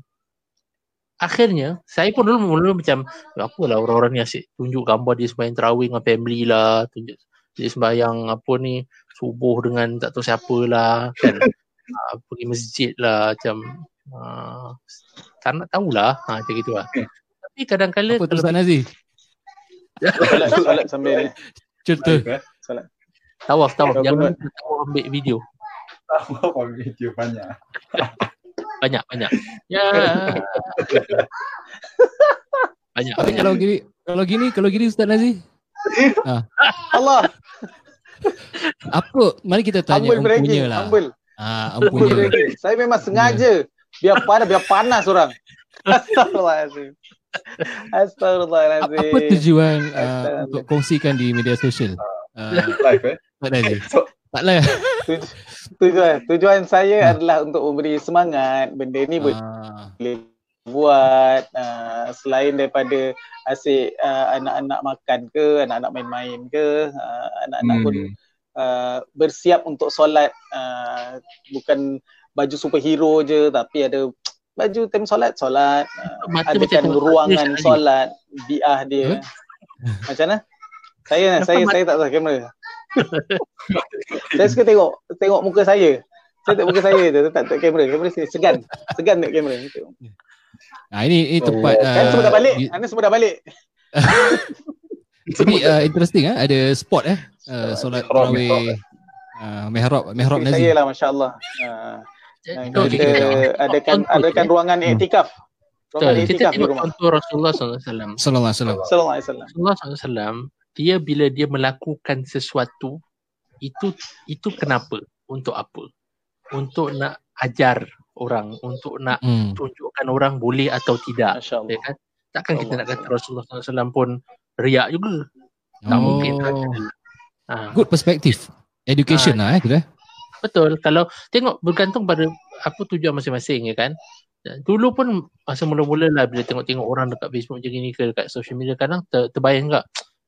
Akhirnya saya pun dulu mula macam apalah orang-orang ni asyik tunjuk gambar dia sembahyang tarawih dengan family lah tunjuk dia sembahyang apa ni subuh dengan tak tahu siapa lah kan uh, pergi masjid lah macam uh, tak nak tahulah ha, macam gitu lah tapi kadang-kadang Apa tu Ustaz Nazir? Solat, solat sambil ni. Cerita. Solat. tawaf tawaf Kalau jangan tawaf ambil video Apa video banyak. banyak banyak ya banyak banyak kalau gini, kalau gini, kalau gini Ustaz Nazir. Ha, Allah. apa? Mari kita tanya Humble bragging. empunya lah. Humble. Ah, Humble empunya. bragging. Saya memang sengaja. Biar panas, biar panas orang. Astagfirullahaladzim. Astagfirullahaladzim. Apa tujuan uh, untuk kongsikan di media sosial? Uh, Live eh. Tak lah. Tuj- tujuan tujuan saya adalah untuk memberi semangat benda ni boleh buat uh, selain daripada asyik uh, anak-anak makan ke anak-anak main-main ke uh, anak-anak pun Hmm. uh, bersiap untuk solat. Uh, bukan baju superhero je tapi ada baju time solat solat. Uh, Mata adakan tengok ruangan solat biah dia. Macam mana? Saya Kenapa saya mat- saya tak tahu kamera. Saya suka tengok tengok muka saya. Saya tengok muka saya je tak tak kamera. Kamera saya segan. Segan tengok kamera Ah, ini ini tepat. kan Uh, semua dah balik di- anda semua dah balik Ini uh, interesting ah ada spot eh uh, solat tarawih uh, mihrab mihrab Seperti saya lah masya-Allah. Uh, Jadi, kita adakan adakan ruangan iktikaf. Ruangan Betul. Kita iktikaf di tengok rumah. contoh Rasulullah SAW. Sallallahu alaihi wasallam. Sallallahu alaihi wasallam. Rasulullah SAW, dia bila dia melakukan sesuatu, itu itu kenapa? Untuk apa? Untuk nak ajar orang, untuk nak Hmm. tunjukkan orang boleh atau tidak. Ya kan? Takkan kita nak kata Allah. Rasulullah SAW pun riak juga. Tak mungkin. Oh, Ha. good perspective. Education lah eh kita. eh. Betul. Kalau tengok bergantung pada apa tujuan masing-masing ya kan. Dulu pun masa mula-mula lah bila tengok-tengok orang dekat Facebook macam ni ke dekat social media kadang ter, terbayang tak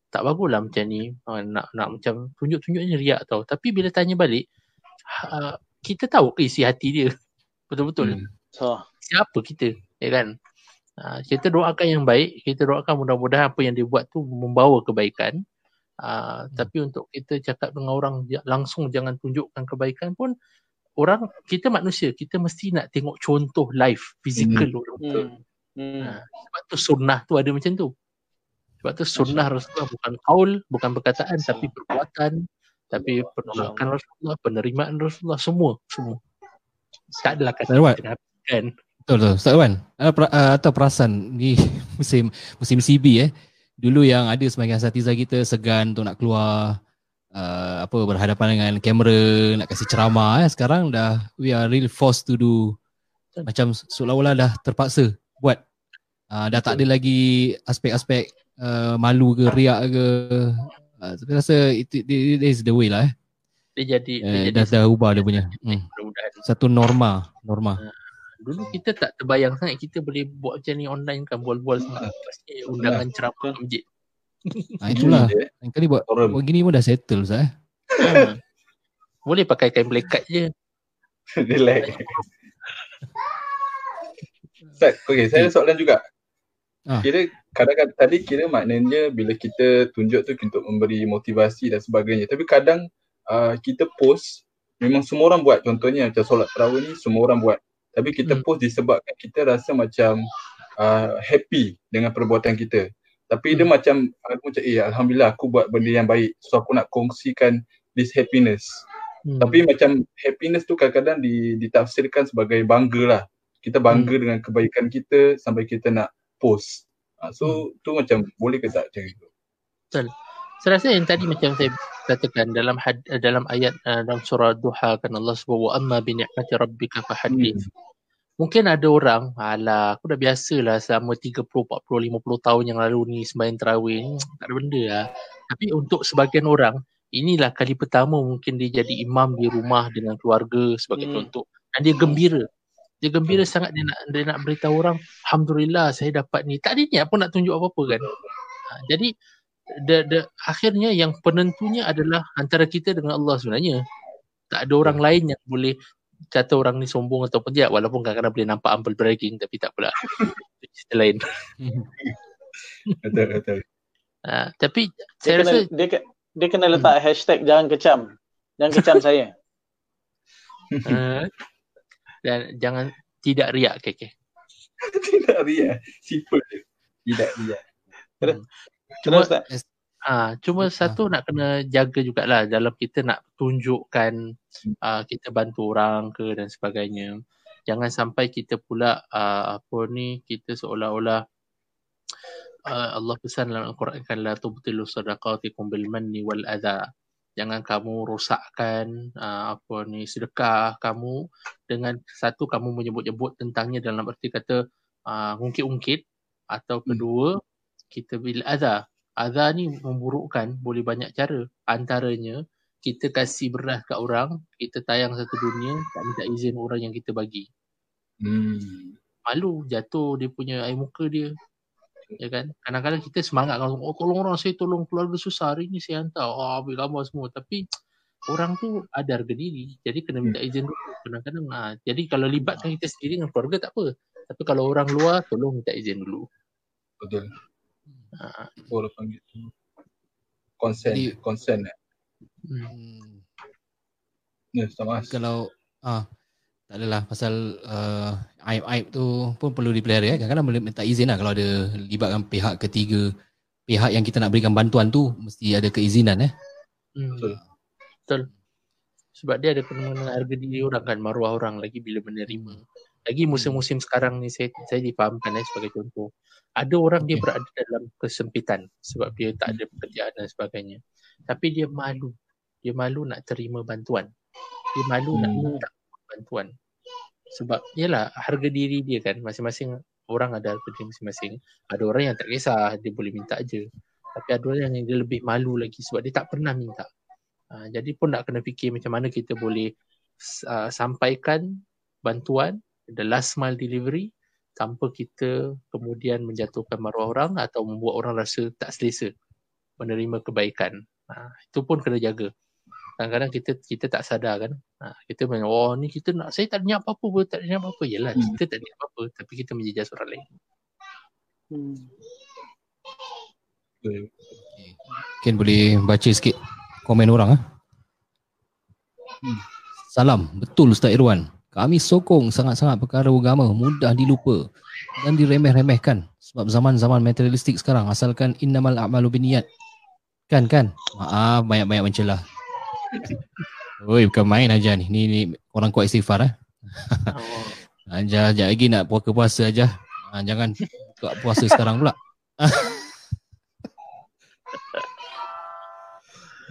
tak bagus lah macam ni Ha, nak nak macam tunjuk-tunjuk ni riak tau. Tapi bila tanya balik ha, kita tahu ke isi hati dia. Betul-betul. Hmm. So, Siapa kita ya kan. Ha, kita doakan yang baik, kita doakan mudah-mudahan apa yang dia buat tu membawa kebaikan. Uh, tapi untuk kita cakap dengan orang langsung jangan tunjukkan kebaikan pun orang kita manusia kita mesti nak tengok contoh live fizikal Hmm. orang hmm. Hmm. Ha, sebab tu sunnah tu ada macam tu sebab tu sunnah Rasulullah bukan kaul bukan perkataan tapi perbuatan tapi penolakan Rasulullah penerimaan Rasulullah semua semua tak adalah kata Lewat. kita kan Betul betul. Ustaz Wan, uh, per, uh, atau perasan ni musim musim CB eh. Dulu yang ada sebagian asatiza kita segan untuk nak keluar uh, apa berhadapan dengan kamera, nak kasih ceramah eh. Sekarang dah we are really forced to do macam seolah-olah dah terpaksa buat. Uh, dah tak ada lagi aspek-aspek uh, malu ke riak ke. Uh, saya rasa it, it, it is the way lah eh. Dia jadi, dia Eh, jadi dah, dah ubah dia punya. Hmm. Mudah-mudahan. Satu norma, norma. Dulu kita tak terbayang sangat kita boleh buat macam ni online kan bual-bual sangat. Pasti undangan ceramah masjid. Ah itulah. Lain kali buat buat gini pun dah settle Ustaz eh. Ha. Boleh pakai kain melekat je. Relax. Ustaz, okay, saya ada soalan juga. Ah. Kira kadang-kadang tadi kira maknanya bila kita tunjuk tu untuk memberi motivasi dan sebagainya. Tapi kadang uh, kita post memang semua orang buat. Contohnya macam solat tarawih ni semua orang buat. Tapi kita post disebabkan kita rasa macam uh, happy dengan perbuatan kita. Tapi dia macam aku macam eh alhamdulillah aku buat benda yang baik. So aku nak kongsikan this happiness. Hmm. Tapi macam happiness tu kadang-kadang di, ditafsirkan sebagai bangga lah. Kita bangga hmm. dengan kebaikan kita sampai kita nak post. Uh, so hmm. tu macam boleh ke tak macam itu? Betul. Saya rasa yang tadi macam saya katakan dalam had, dalam ayat uh, dalam surah Duha kan Allah sebut wa amma bi ni'mati rabbika fahaddith. Hmm. Mungkin ada orang, alah aku dah biasa lah selama 30, 40, 50 tahun yang lalu ni sembahyang tarawih ni, tak ada benda lah. Tapi untuk sebagian orang, inilah kali pertama mungkin dia jadi imam di rumah dengan keluarga sebagai hmm. contoh. Dan dia gembira. Dia gembira hmm. sangat dia nak dia nak beritahu orang, Alhamdulillah saya dapat ni. Tak ada niat pun nak tunjuk apa-apa kan. Ha, jadi the, the, akhirnya yang penentunya adalah antara kita dengan Allah sebenarnya. Tak ada orang lain yang boleh kata orang ni sombong ataupun tidak walaupun kadang-kadang boleh nampak humble bragging tapi tak pula. Cerita lain. Betul betul. Uh, tapi dia saya kena, rasa dia, dia kena letak hmm. hashtag jangan kecam. Jangan kecam saya. Uh, dan jangan tidak riak keke tidak riak. Simple tidak riak. Hmm. Cuma Ah, cuma satu nak kena jaga jugalah dalam kita nak tunjukkan uh, kita bantu orang ke dan sebagainya. Jangan sampai kita pula uh, apa ni kita seolah-olah uh, Allah pesan dalam Al-Quran kan la tubtilu sadaqatikum bil manni wal adha. Jangan kamu rosakkan uh, apa ni sedekah kamu dengan satu kamu menyebut-nyebut tentangnya dalam erti kata uh, ungkit-ungkit atau kedua kita bil adha Azar ni memburukkan boleh banyak cara. Antaranya kita kasih beras kat orang, kita tayang satu dunia, tak minta izin orang yang kita bagi. Hmm. Malu jatuh dia punya air muka dia. Ya kan? Kadang-kadang kita semangat kalau oh, tolong orang saya tolong keluarga susah hari ni saya hantar. Oh, ambil gambar semua tapi orang tu ada harga diri. Jadi kena minta izin dulu. Kadang-kadang ha. jadi kalau libatkan kita sendiri dengan keluarga tak apa. Tapi kalau orang luar tolong minta izin dulu. Betul. Ha, boleh panggil tu. Consent, Jadi, consent eh. Hmm. Ya, sama Kalau ah tak adalah pasal uh, aib-aib tu pun perlu dipelihara ya. Kadang-kadang boleh minta izin lah kalau ada libatkan pihak ketiga. Pihak yang kita nak berikan bantuan tu mesti ada keizinan eh. Hmm. Betul. Betul. Sebab dia ada kena harga diri orang kan, maruah orang lagi bila menerima. Lagi musim-musim sekarang ni saya saya difahamkan eh, sebagai contoh ada orang dia berada dalam kesempitan sebab dia tak ada pekerjaan dan sebagainya. Tapi dia malu. Dia malu nak terima bantuan. Dia malu hmm. nak minta bantuan. Sebab yalah harga diri dia kan masing-masing orang ada harga diri masing-masing. Ada orang yang tak kisah dia boleh minta aje. Tapi ada orang yang dia lebih malu lagi sebab dia tak pernah minta. Ha, jadi pun nak kena fikir macam mana kita boleh uh, sampaikan bantuan the last mile delivery tanpa kita kemudian menjatuhkan maruah orang atau membuat orang rasa tak selesa menerima kebaikan. Ha, itu pun kena jaga. Kadang-kadang kita kita tak sadar kan. Ha, kita main, oh ni kita nak, saya tak niat apa-apa pun, tak niat apa-apa. Yelah, hmm. kita tak niat apa-apa tapi kita menjejas orang lain. Hmm. Mungkin boleh baca sikit komen orang. Ha? Hmm. Salam, betul Ustaz Irwan. Kami sokong sangat-sangat perkara agama mudah dilupa dan diremeh-remehkan sebab zaman-zaman materialistik sekarang asalkan innamal a'malu binniyat. Kan kan? Maaf banyak-banyak mencelah. Oi bukan main aja ni. Ni ni orang kuat istighfar eh. Ajar sekejap lagi nak puasa puasa aja. Ha, jangan buka puasa sekarang pula.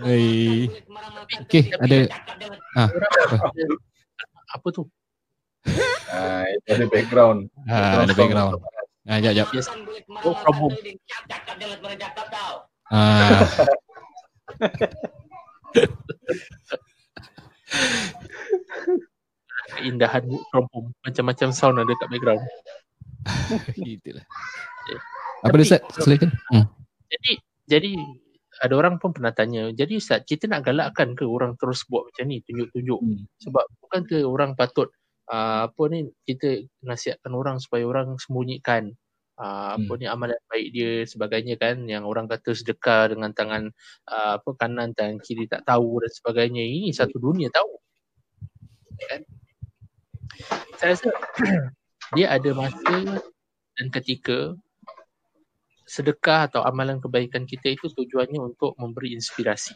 Hei. Okey, ada apa? Apa tu? Itu ada background. Ha, ada background. Ha, jap jap. Yes. Oh, from home. Ha. Keindahan work from home. Macam-macam sound ada kat background. Itulah. Apa dia Ustaz? Silakan. Hmm. Jadi jadi ada orang pun pernah tanya, jadi Ustaz, kita nak galakkan ke orang terus buat macam ni, tunjuk-tunjuk? Hmm. Sebab bukan ke orang patut uh, apa ni kita nasihatkan orang supaya orang sembunyikan uh, apa Hmm. ni amalan baik dia sebagainya kan yang orang kata sedekah dengan tangan uh, apa kanan tangan kiri tak tahu dan sebagainya ini satu dunia tahu kan saya rasa dia ada masa dan ketika sedekah atau amalan kebaikan kita itu tujuannya untuk memberi inspirasi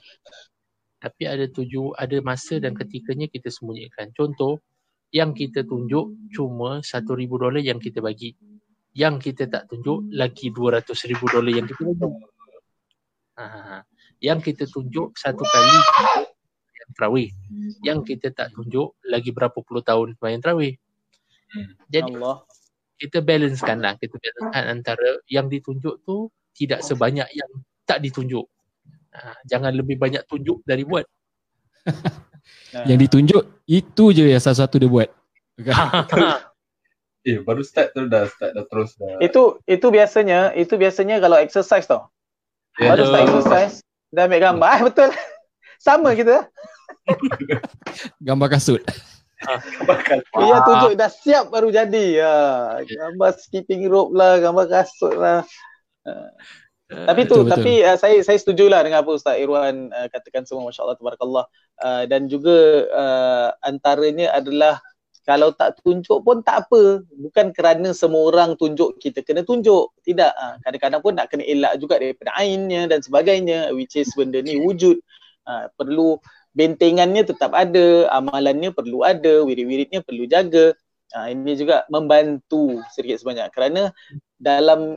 tapi ada tuju ada masa dan ketikanya kita sembunyikan contoh yang kita tunjuk cuma satu ribu dolar yang kita bagi yang kita tak tunjuk lagi 200 ribu dolar yang kita bagi. Ha, yang kita tunjuk satu kali yang terawih. Yang kita tak tunjuk lagi berapa puluh tahun sembahyang terawih. Jadi Allah. Kita balancekan lah. Kita balancekan antara yang ditunjuk tu tidak sebanyak yang tak ditunjuk. Ha, jangan lebih banyak tunjuk dari buat. Yang ditunjuk itu je yang satu-satu dia buat. Eh, baru start tu dah start dah terus dah. Itu itu biasanya, itu biasanya kalau exercise tau. Ya. Baru start exercise, dah ambil gambar. Ah, betul. Sama kita. Gambar kasut. Dia tunjuk dah siap baru jadi. Ya, gambar skipping rope lah, gambar kasut lah. Ah. Tapi tu, Betul, betul. tapi uh, saya saya setujulah dengan apa Ustaz Irwan uh, katakan semua masya-Allah tabarakallah. Uh, dan juga uh, antaranya adalah kalau tak tunjuk pun tak apa. Bukan kerana semua orang tunjuk kita kena tunjuk. Tidak. Uh, kadang-kadang pun nak kena elak juga daripada ainnya dan sebagainya which is benda ni wujud. Uh, perlu bentengannya tetap ada, amalannya perlu ada, wirid-wiridnya perlu jaga. Uh, ini juga membantu sedikit sebanyak kerana dalam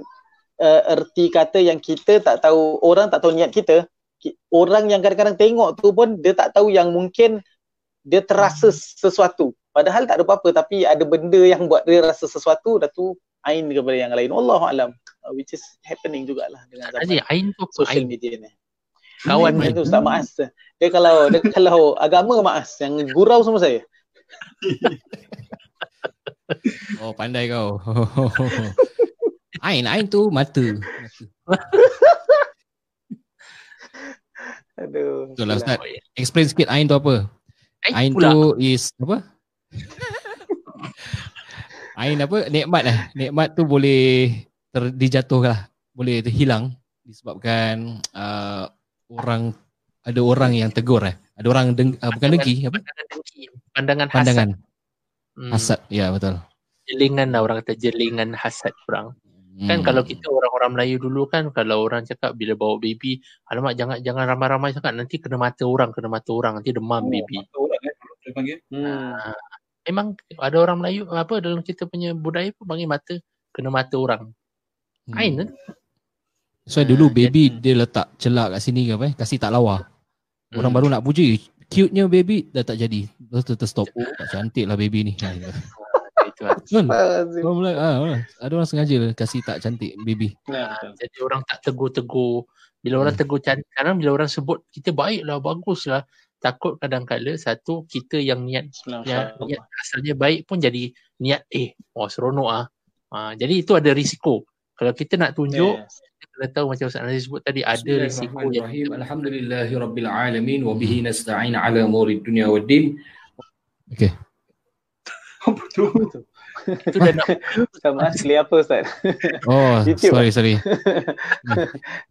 uh, erti kata yang kita tak tahu orang tak tahu niat kita ki- orang yang kadang-kadang tengok tu pun dia tak tahu yang mungkin dia terasa sesuatu padahal tak ada apa-apa tapi ada benda yang buat dia rasa sesuatu dah tu ain kepada yang lain Allah alam uh, which is happening jugalah dengan zaman ain tu apa? social Ain. media ni Kawan Ain tu Ustaz Maas dia kalau dia kalau agama Maas yang gurau semua saya Oh, pandai kau. Ain, ain tu mata. aduh Betul lah Ustaz. Explain sikit ain tu apa? Ain Ain tu is apa? Ain apa? Nikmat lah. Nikmat tu boleh ter, dijatuh lah. Boleh terhilang disebabkan uh, orang ada orang yang tegur eh. Ada orang deng, uh, bukan dengki apa? Pandangan dengki. Pandangan hasad. Pandangan Hmm. hasad. Ya betul. Jelingan lah orang kata jelingan hasad orang. Kan Hmm. kalau kita orang-orang Melayu dulu kan kalau orang cakap bila bawa baby, alamak jangan jangan ramai-ramai cakap nanti kena mata orang, kena mata orang, nanti demam Oh, baby. mata orang eh saya panggil. hmm. Ah, memang ada orang Melayu apa dalam kita punya budaya pun panggil mata kena mata orang. Hmm. Ain kan? So dulu Ah, baby dia letak celak kat sini ke apa eh? Kasih tak lawa. Orang Hmm. baru nak puji. Cute-nya baby dah tak jadi. Lepas tu terstop. Tak cantik lah baby ni. Ha, Itu lah. Betul. Astagfirullahaladzim. Orang mula, ah, orang. Ada orang sengaja lah kasih tak cantik baby. Nah, Ah, Jadi orang tak tegur-tegur. Bila orang Hmm. tegur cantik, sekarang bila orang sebut kita baik lah, bagus lah. Takut kadang-kala satu kita yang niat yang niat asalnya baik pun jadi niat eh oh seronok ah. Ah, jadi itu ada risiko. Kalau kita nak tunjuk Yes. Kena tahu macam Ustaz Nazir sebut tadi ada risiko yang Bismillahirrahmanirrahim. Alhamdulillahirabbil alamin wa bihi nasta'in ala umuri dunya waddin. Okay. itu dah nak Ustaz Maas play apa Ustaz? Oh, YouTube sorry, sorry.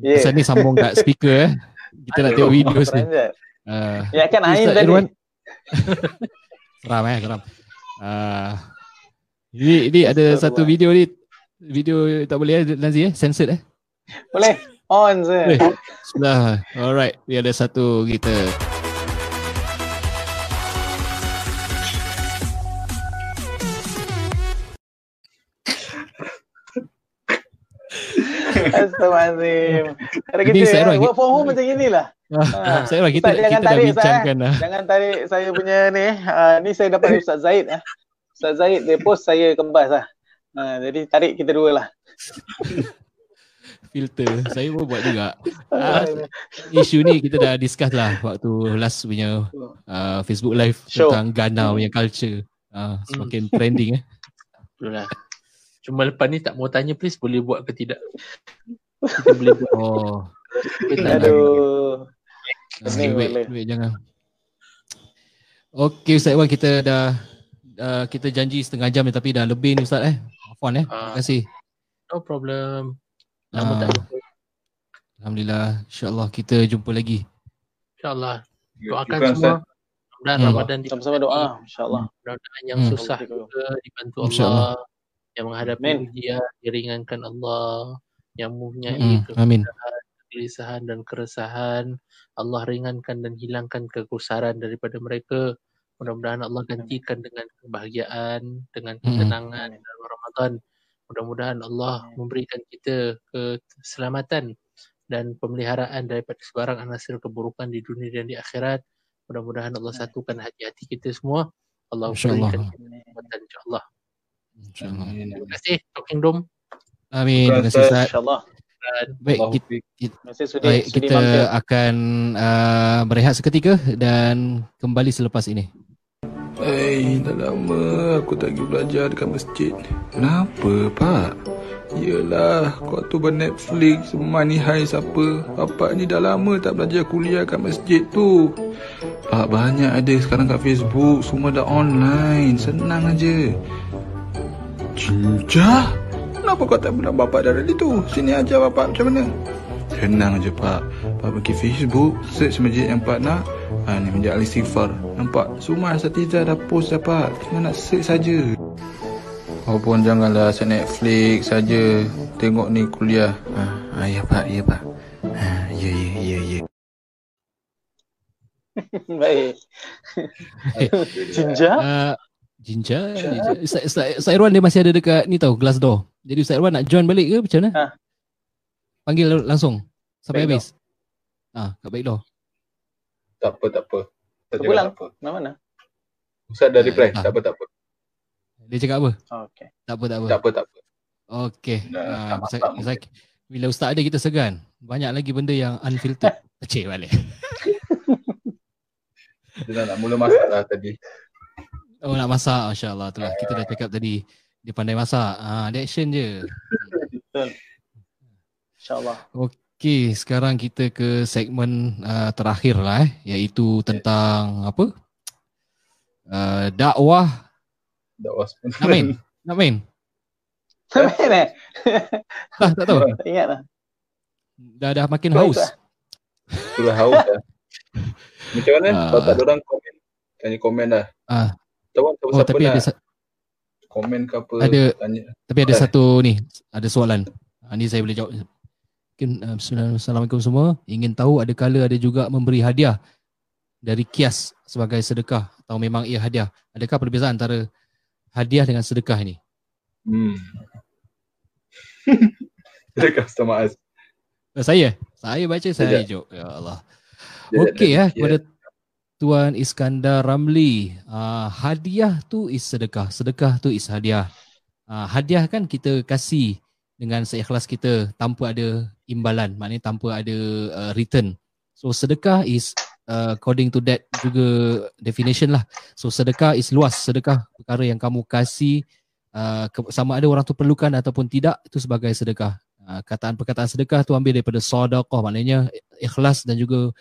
Yeah. Pasal ni sambung kat speaker eh. Kita nak tengok video ni. Uh, Ya kan Ain Ustaz tadi. Irwan. seram eh, seram. Uh, ini, ini ada satu video ni. Video tak boleh eh, Nazi eh? Censored eh? Boleh. On je. Eh, sudah. Alright. Dia ada satu kita. Astaghfirullahaladzim. Kalau kita work from home macam inilah. Ah, ah, ah saya kita, Ustaz, kita dah bincangkan. Eh. Jangan tarik saya punya ni. Uh, ni saya dapat dari Ustaz Zaid. Uh. Ustaz Zaid dia post saya kembas lah. Uh, jadi tarik kita dua lah filter. Saya pun buat juga. Ah, isu ni kita dah discuss lah waktu last punya uh, Facebook live Show. tentang Ghana punya culture. Uh, semakin trending eh. Betul lah. Cuma lepas ni tak mau tanya please boleh buat ke tidak? Kita boleh buat. Oh. Kita. Aduh. Duit, boleh. duit jangan. Okey Ustaz Iwan kita dah uh, kita janji setengah jam ni tapi dah lebih ni Ustaz eh. Afwan eh. Terima kasih. No problem. Lama tak Ah. jumpa. Alhamdulillah insya-Allah kita jumpa lagi. InsyaAllah. Doakan Syukran, semua. Mudah-mudahan Hmm. Ramadan Sama-sama doa insya-Allah. Mudah-mudahan yang Hmm. susah juga dibantu. Allah. Yang menghadapi Amin. ujian diringankan Allah. Yang mempunyai Hmm, kegelisahan dan keresahan. Allah ringankan dan hilangkan kegusaran daripada mereka. Mudah-mudahan Allah gantikan dengan kebahagiaan, dengan Hmm. ketenangan dalam Ramadan. Mudah-mudahan Allah memberikan kita keselamatan dan pemeliharaan daripada sebarang anasir keburukan di dunia dan di akhirat. Mudah-mudahan Allah satukan hati-hati kita semua. Allah berikan kita kekuatan insyaAllah. InsyaAllah. Terima kasih Talking Dome. Amin. Terima kasih Ustaz. Insya-Allah. Baik, kita, Terima kasih sudi baik, kita akan uh, berehat seketika dan kembali selepas ini. Eh, dah lama aku tak pergi belajar dekat masjid. Kenapa, Pak? Yelah, kau tu ber-Netflix, money high siapa? Bapak ni dah lama tak belajar kuliah kat masjid tu. Pak, banyak ada sekarang kat Facebook, semua dah online. Senang aja. Cinca? Kenapa kau tak bilang bapak dari tu? Sini ajar bapak macam mana? Senang je pak Pak pergi Facebook Search masjid yang pak nak ha, Ni masjid Al-Istighfar Nampak Semua Asatiza dah post dah pak Tinggal nak search saja. Walaupun janganlah set Netflix saja Tengok ni kuliah ha, ha, Ya pak Ya pak ha, Ya ya ya ya Baik. Jinja? Uh, Jinja. Ustaz, Ustaz Irwan dia masih ada dekat ni tau, Glassdoor. Jadi Ustaz Irwan nak join balik ke macam mana? Ha. Panggil langsung sampai Baik habis. Ah, kat baik door. Tak apa, tak apa. Tak cakap Pulang. tak apa. Mana mana? Ustaz dah reply. Ah. Tak apa, tak apa. Dia cakap apa? Okey. Tak apa, tak apa. Tak apa, tak apa. Okey. Dah, Ah, tak masak Ustaz, bila Ustaz ada kita segan. Banyak lagi benda yang unfiltered. Cik balik. Dia dah nak mula masak lah tadi. Oh nak masak Masya Allah tu lah. Kita dah cakap tadi dia pandai masak. Ah, dia action je. Betul. InsyaAllah. Okey, sekarang kita ke segmen uh, terakhir lah eh, iaitu tentang apa? Uh, dakwah. Dakwah Nak main? Nak main? Main eh? Tak, tak tahu. Tak ingat lah. Dah dah makin haus. Ustaz. Itulah haus dah. Macam mana? Ah. Kalau tak ada orang komen. Tanya komen dah. Ah, Tahu tahu oh siapa tapi ada sa- komen ke apa. ada Tanya. tapi ada Ustaz. satu ni, ada soalan. Ah, ni saya boleh jawab. Mungkin uh, Assalamualaikum semua. Ingin tahu ada kala ada juga memberi hadiah dari kias sebagai sedekah atau memang ia hadiah. Adakah perbezaan antara hadiah dengan sedekah ini? Hmm. Customer us. Eh, saya? Saya baca saya Sekejap. jawab. Ya Allah. Sekejap, Okey dah ya fikir. kepada Tuan Iskandar Ramli. Uh, hadiah tu is sedekah. Sedekah tu is hadiah. Uh, hadiah kan kita kasih dengan seikhlas kita tanpa ada imbalan. Maknanya tanpa ada uh, return. So sedekah is uh, according to that juga definition lah. So sedekah is luas. Sedekah perkara yang kamu kasih uh, sama ada orang tu perlukan ataupun tidak itu sebagai sedekah. Uh, kataan perkataan sedekah tu ambil daripada sedekah maknanya ikhlas dan juga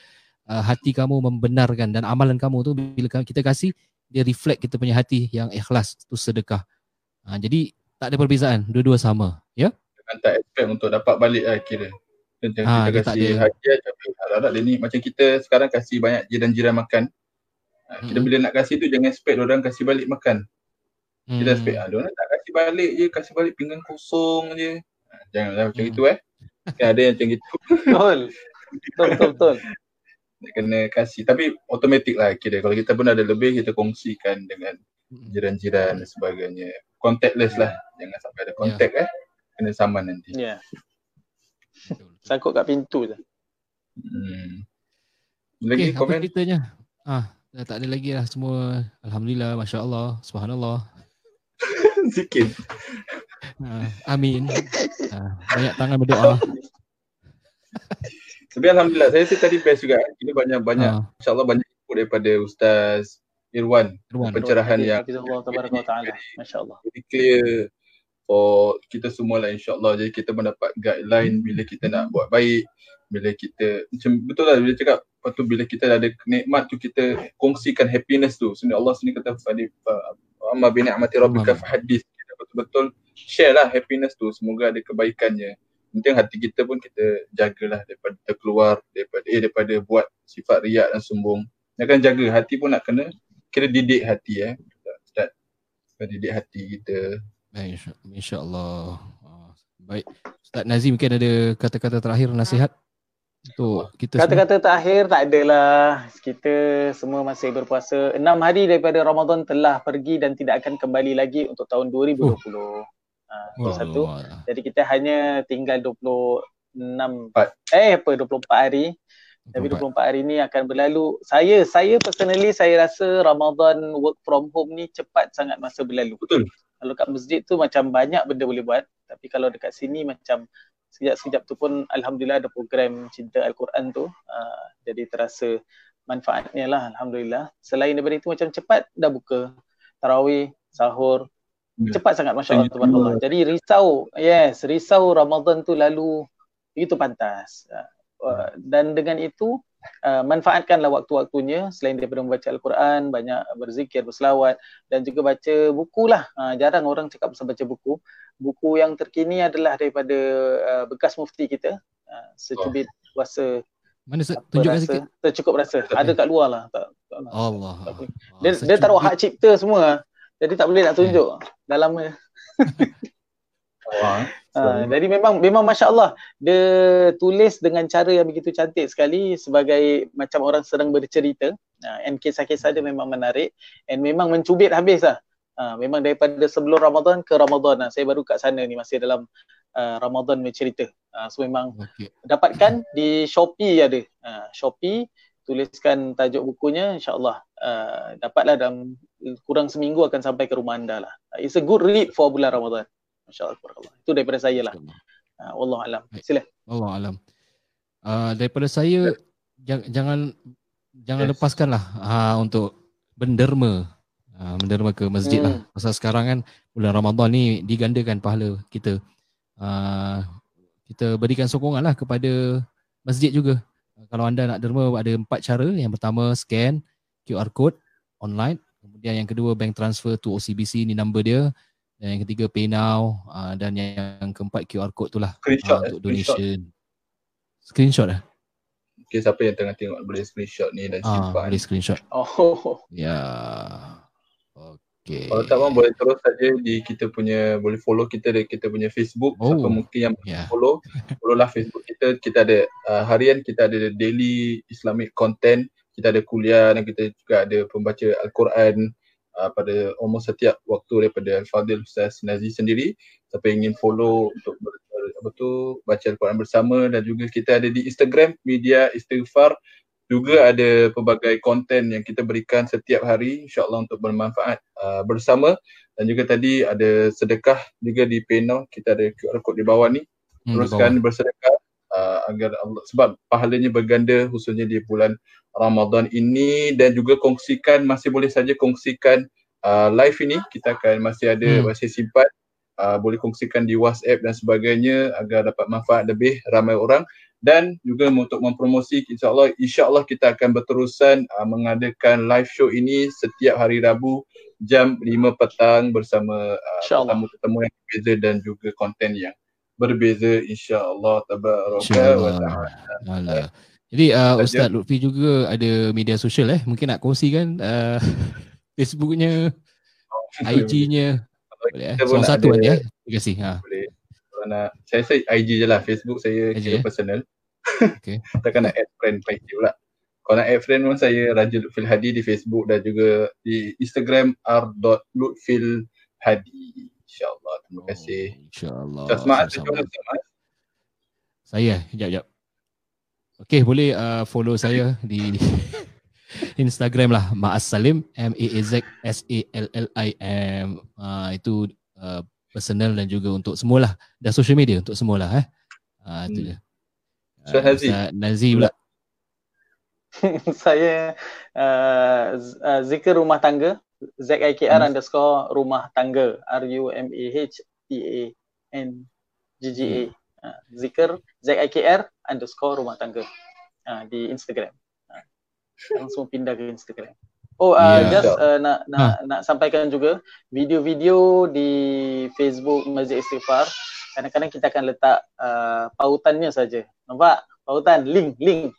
uh, hati kamu membenarkan dan amalan kamu tu bila kita kasih dia reflect kita punya hati yang ikhlas tu sedekah. Uh, jadi tak ada perbezaan, dua-dua sama, ya? Jangan tak expect untuk dapat balik lah kira. Macam Ah, kita dia tak kasih ada- hadiah tapi harap-harap dia ni macam kita sekarang kasih banyak jiran-jiran makan. Ah, Kita Mm-mm. bila nak kasih tu jangan expect orang kasih balik makan. Kita Hmm. expect ah dia orang tak kasih balik je, kasih balik pinggan kosong je. Ah, Janganlah macam Hmm. itu eh. Kan ada yang macam gitu. Betul. Betul, betul, betul. Nak kena kasih tapi automatik lah kira kalau kita pun ada lebih kita kongsikan dengan Hmm. jiran-jiran dan sebagainya. Contactless lah. Jangan sampai ada contact eh. Kena saman nanti. Ya. Sangkut kat pintu je. Hmm. Lagi okay, komen? Apa ceritanya? Ah, dah tak ada lagi lah semua. Alhamdulillah, Masya Allah, Subhanallah. Sikit. Ah, amin. Ah, banyak tangan berdoa. Tapi Alhamdulillah, saya rasa tadi best juga. Ini banyak-banyak, ah. insyaAllah banyak input daripada Ustaz Irwan. Irwan. Pencerahan Irwan. yang Allah, Masya Allah. Jadi clear for kita semua lah insyaAllah. Jadi kita mendapat guideline bila kita nak buat baik. Bila kita, macam betul lah bila cakap, lepas tu bila kita ada nikmat tu kita kongsikan happiness tu. Sebenarnya Allah sini kata, Amma bini'amati rabbika fahadis. Kita betul-betul share lah happiness tu. Semoga ada kebaikannya penting hati kita pun kita jagalah daripada terkeluar daripada eh daripada buat sifat riak dan sombong. Nak kena jaga hati pun nak kena kira didik hati eh. Ustaz. Didik hati kita. Baik insya-Allah. Ah, baik. Ustaz Nazim mungkin ada kata-kata terakhir nasihat untuk kita Kata-kata terakhir tak adalah. Kita semua masih berpuasa. Enam hari daripada Ramadan telah pergi dan tidak akan kembali lagi untuk tahun 2020. Uh. Uh, satu. Allah. Jadi kita hanya tinggal 26 Empat. eh apa 24 hari. 24. Tapi 24 hari ni akan berlalu. Saya saya personally saya rasa Ramadan work from home ni cepat sangat masa berlalu. Betul. Kalau kat masjid tu macam banyak benda boleh buat. Tapi kalau dekat sini macam sekejap-sekejap tu pun alhamdulillah ada program cinta al-Quran tu. Uh, jadi terasa manfaatnya lah alhamdulillah. Selain daripada itu macam cepat dah buka tarawih, sahur, Ya. cepat sangat masya-Allah tabarakallah. Jadi risau, yes, risau Ramadan tu lalu itu pantas. Uh, dan dengan itu uh, manfaatkanlah waktu-waktunya selain daripada membaca al-Quran, banyak berzikir, berselawat dan juga baca buku lah. Uh, jarang orang cakap pasal baca buku. Buku yang terkini adalah daripada uh, bekas mufti kita, uh, secubit oh. kuasa mana se- tunjukkan rasa, sikit. Tercukup rasa. Ada kat luar lah. Tak, tak, Allah. Dia, dia taruh hak cipta semua. Jadi tak boleh nak tunjuk. Dah lama. Wah. Uh, jadi memang memang masya-Allah dia tulis dengan cara yang begitu cantik sekali sebagai macam orang sedang bercerita. Uh, and kisah-kisah dia memang menarik and memang mencubit habis lah. Uh, memang daripada sebelum Ramadan ke Ramadan. Uh, saya baru kat sana ni masih dalam uh, Ramadan bercerita. Uh, so memang okay. dapatkan di Shopee ada. Uh, Shopee tuliskan tajuk bukunya insyaallah uh, dapatlah dalam kurang seminggu akan sampai ke rumah anda lah. It's a good read for bulan Ramadan. Masya-Allah. Itu daripada saya lah. Uh, Allah alam. Sila. Allah alam. Uh, daripada saya jangan jangan jangan yes. lepaskanlah uh, untuk benderma uh, benderma ke masjid lah. hmm. lah. Pasal sekarang kan bulan Ramadan ni digandakan pahala kita. Uh, kita berikan sokongan lah kepada masjid juga. Kalau anda nak derma ada empat cara. Yang pertama scan QR code online Kemudian yang kedua bank transfer to OCBC ni number dia. Dan yang ketiga pay now uh, dan yang keempat QR code tu lah screenshot, uh, untuk donation. Screenshot lah. Okay, siapa yang tengah tengok boleh screenshot ni dan simpan. Ah, boleh screenshot. Oh. Ya. Okay. Kalau tak pun boleh terus saja di kita punya boleh follow kita di kita punya Facebook oh. siapa mungkin yang yeah. follow follow lah Facebook kita kita ada uh, harian kita ada daily Islamic content kita ada kuliah dan kita juga ada pembaca Al-Quran uh, pada almost setiap waktu daripada Al-Fadil Ustaz Nazi sendiri siapa ingin follow untuk ber, apa tu baca Al-Quran bersama dan juga kita ada di Instagram media istighfar. Juga ada pelbagai konten yang kita berikan setiap hari insyaallah untuk bermanfaat uh, bersama. Dan juga tadi ada sedekah juga di Paynow. Kita ada QR code di bawah ni. Hmm, teruskan hmm, bersedekah agar Allah sebab pahalanya berganda khususnya di bulan Ramadan ini. Dan juga kongsikan masih boleh saja kongsikan uh, live ini. Kita akan masih ada hmm. masih simpan. Uh, boleh kongsikan di WhatsApp dan sebagainya agar dapat manfaat lebih ramai orang. Dan juga untuk mempromosi insyaallah insyaallah kita akan berterusan uh, mengadakan live show ini setiap hari Rabu jam 5 petang bersama uh, tetamu-tetamu yang berbeza dan juga konten yang berbeza insyaallah tabaraka wa taala. Jadi uh, Ustaz Lutfi juga ada media sosial eh mungkin nak kongsikan uh, Facebooknya, IG-nya. Boleh eh. Salah satu ada, ya. Terima kasih. Ha. Boleh. Kalau nak saya saya IG je lah Facebook saya IG, kira eh? personal. Okay. Takkan nak add friend IG pula. Kalau nak add friend pun saya Raja Lutfil Hadi di Facebook dan juga di Instagram r.lutfilhadi. InsyaAllah. Terima kasih. Oh, InsyaAllah. Semangat. Semangat. Saya, jap jap. Okay, boleh uh, follow saya di Instagram lah Maas Salim M A A Z S A L L I M uh, itu uh, personal dan juga untuk semualah dan social media untuk semualah eh. Uh, itu je. So, uh, Hazi. Nazi pula. saya uh, uh, Zikr Rumah Tangga Z I K R hmm. underscore Rumah Tangga R U M A H T A N G G A hmm. uh, Zikr Z I K R underscore Rumah Tangga uh, di Instagram uh, langsung pindah ke Instagram Oh, uh, yeah. just uh, nak nak huh. nak sampaikan juga video-video di Facebook Masjid Istighfar. Kadang-kadang kita akan letak uh, pautannya saja. Nampak? Pautan link link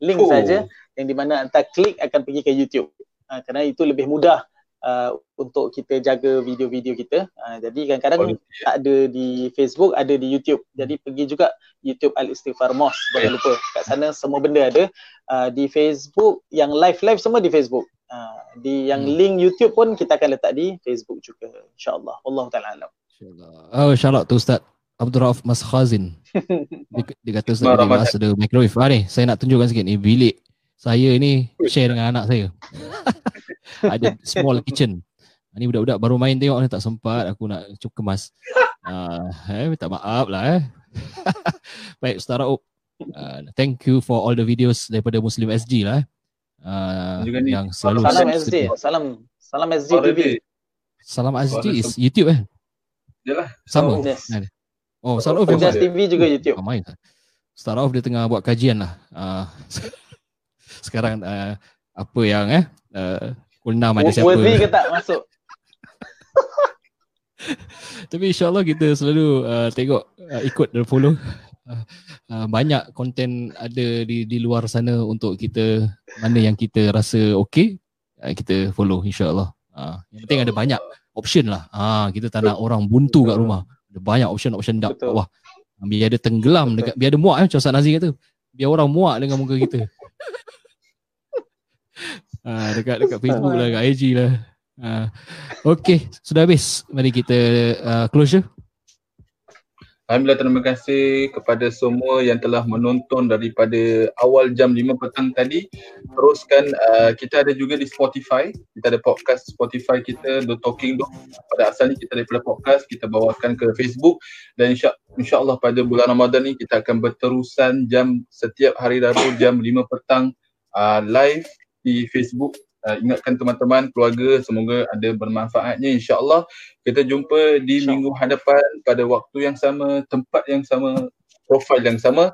link oh. saja yang di mana anda klik akan pergi ke YouTube. Uh, kerana itu lebih mudah uh, untuk kita jaga video-video kita. Uh, jadi kadang-kadang oh, tak ada di Facebook, ada di YouTube. Jadi pergi juga YouTube Al Istighfar Mos. Jangan lupa kat sana semua benda ada. Uh, di Facebook yang live-live semua di Facebook. Uh, di yang hmm. link YouTube pun kita akan letak di Facebook juga insyaallah Allah taala alam insyaallah oh insyaallah tu ustaz Abdul Rauf Mas Khazin dia, dia kata ustaz dia mas ada microwave. Ah ni saya nak tunjukkan sikit ni bilik saya ni share dengan anak saya. Ada small kitchen. Ah, ni budak-budak baru main tengok ni tak sempat aku nak cuba kemas. Uh, eh minta maaf lah eh. Baik ustaz Rauf uh, thank you for all the videos daripada Muslim SG lah eh. Uh, yang selalu salam SD salam salam SD TV salam SD is YouTube eh? Yalah. Sama. Yes. Oh salam oh, Just TV juga YouTube. oh, main. Start off dia tengah buat kajian lah. Uh, sekarang uh, apa yang eh uh, pukul 6 ada siapa? worthy ke tak masuk? Tapi insyaAllah kita selalu uh, tengok uh, ikut dan follow. Uh, banyak konten ada di di luar sana untuk kita mana yang kita rasa okey uh, kita follow insyaallah. Uh, yang penting ada banyak option lah. Ah uh, kita tak nak orang buntu kat rumah. Ada banyak option option dak bawah. Biar ada tenggelam dekat biar ada muak eh macam Ustaz Nazir kata. Biar orang muak dengan muka kita. Uh, dekat dekat Facebook lah, dekat IG lah. Uh, okay, sudah habis. Mari kita uh, closure. Alhamdulillah terima kasih kepada semua yang telah menonton daripada awal jam 5 petang tadi. Teruskan uh, kita ada juga di Spotify. Kita ada podcast Spotify kita The Talking Dog. Pada asalnya kita daripada podcast kita bawakan ke Facebook dan insya insyaAllah pada bulan Ramadan ni kita akan berterusan jam setiap hari Rabu jam 5 petang uh, live di Facebook uh, ingatkan teman-teman keluarga semoga ada bermanfaatnya insyaallah kita jumpa di minggu hadapan pada waktu yang sama tempat yang sama profil yang sama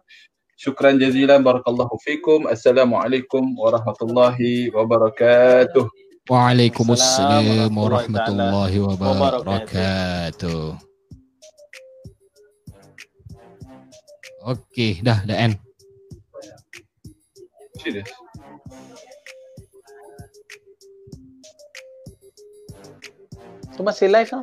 syukran jazilan barakallahu fikum assalamualaikum warahmatullahi wabarakatuh Waalaikumsalam warahmatullahi wabarakatuh. Okey, dah dah end. Serius. Tu masih live kan?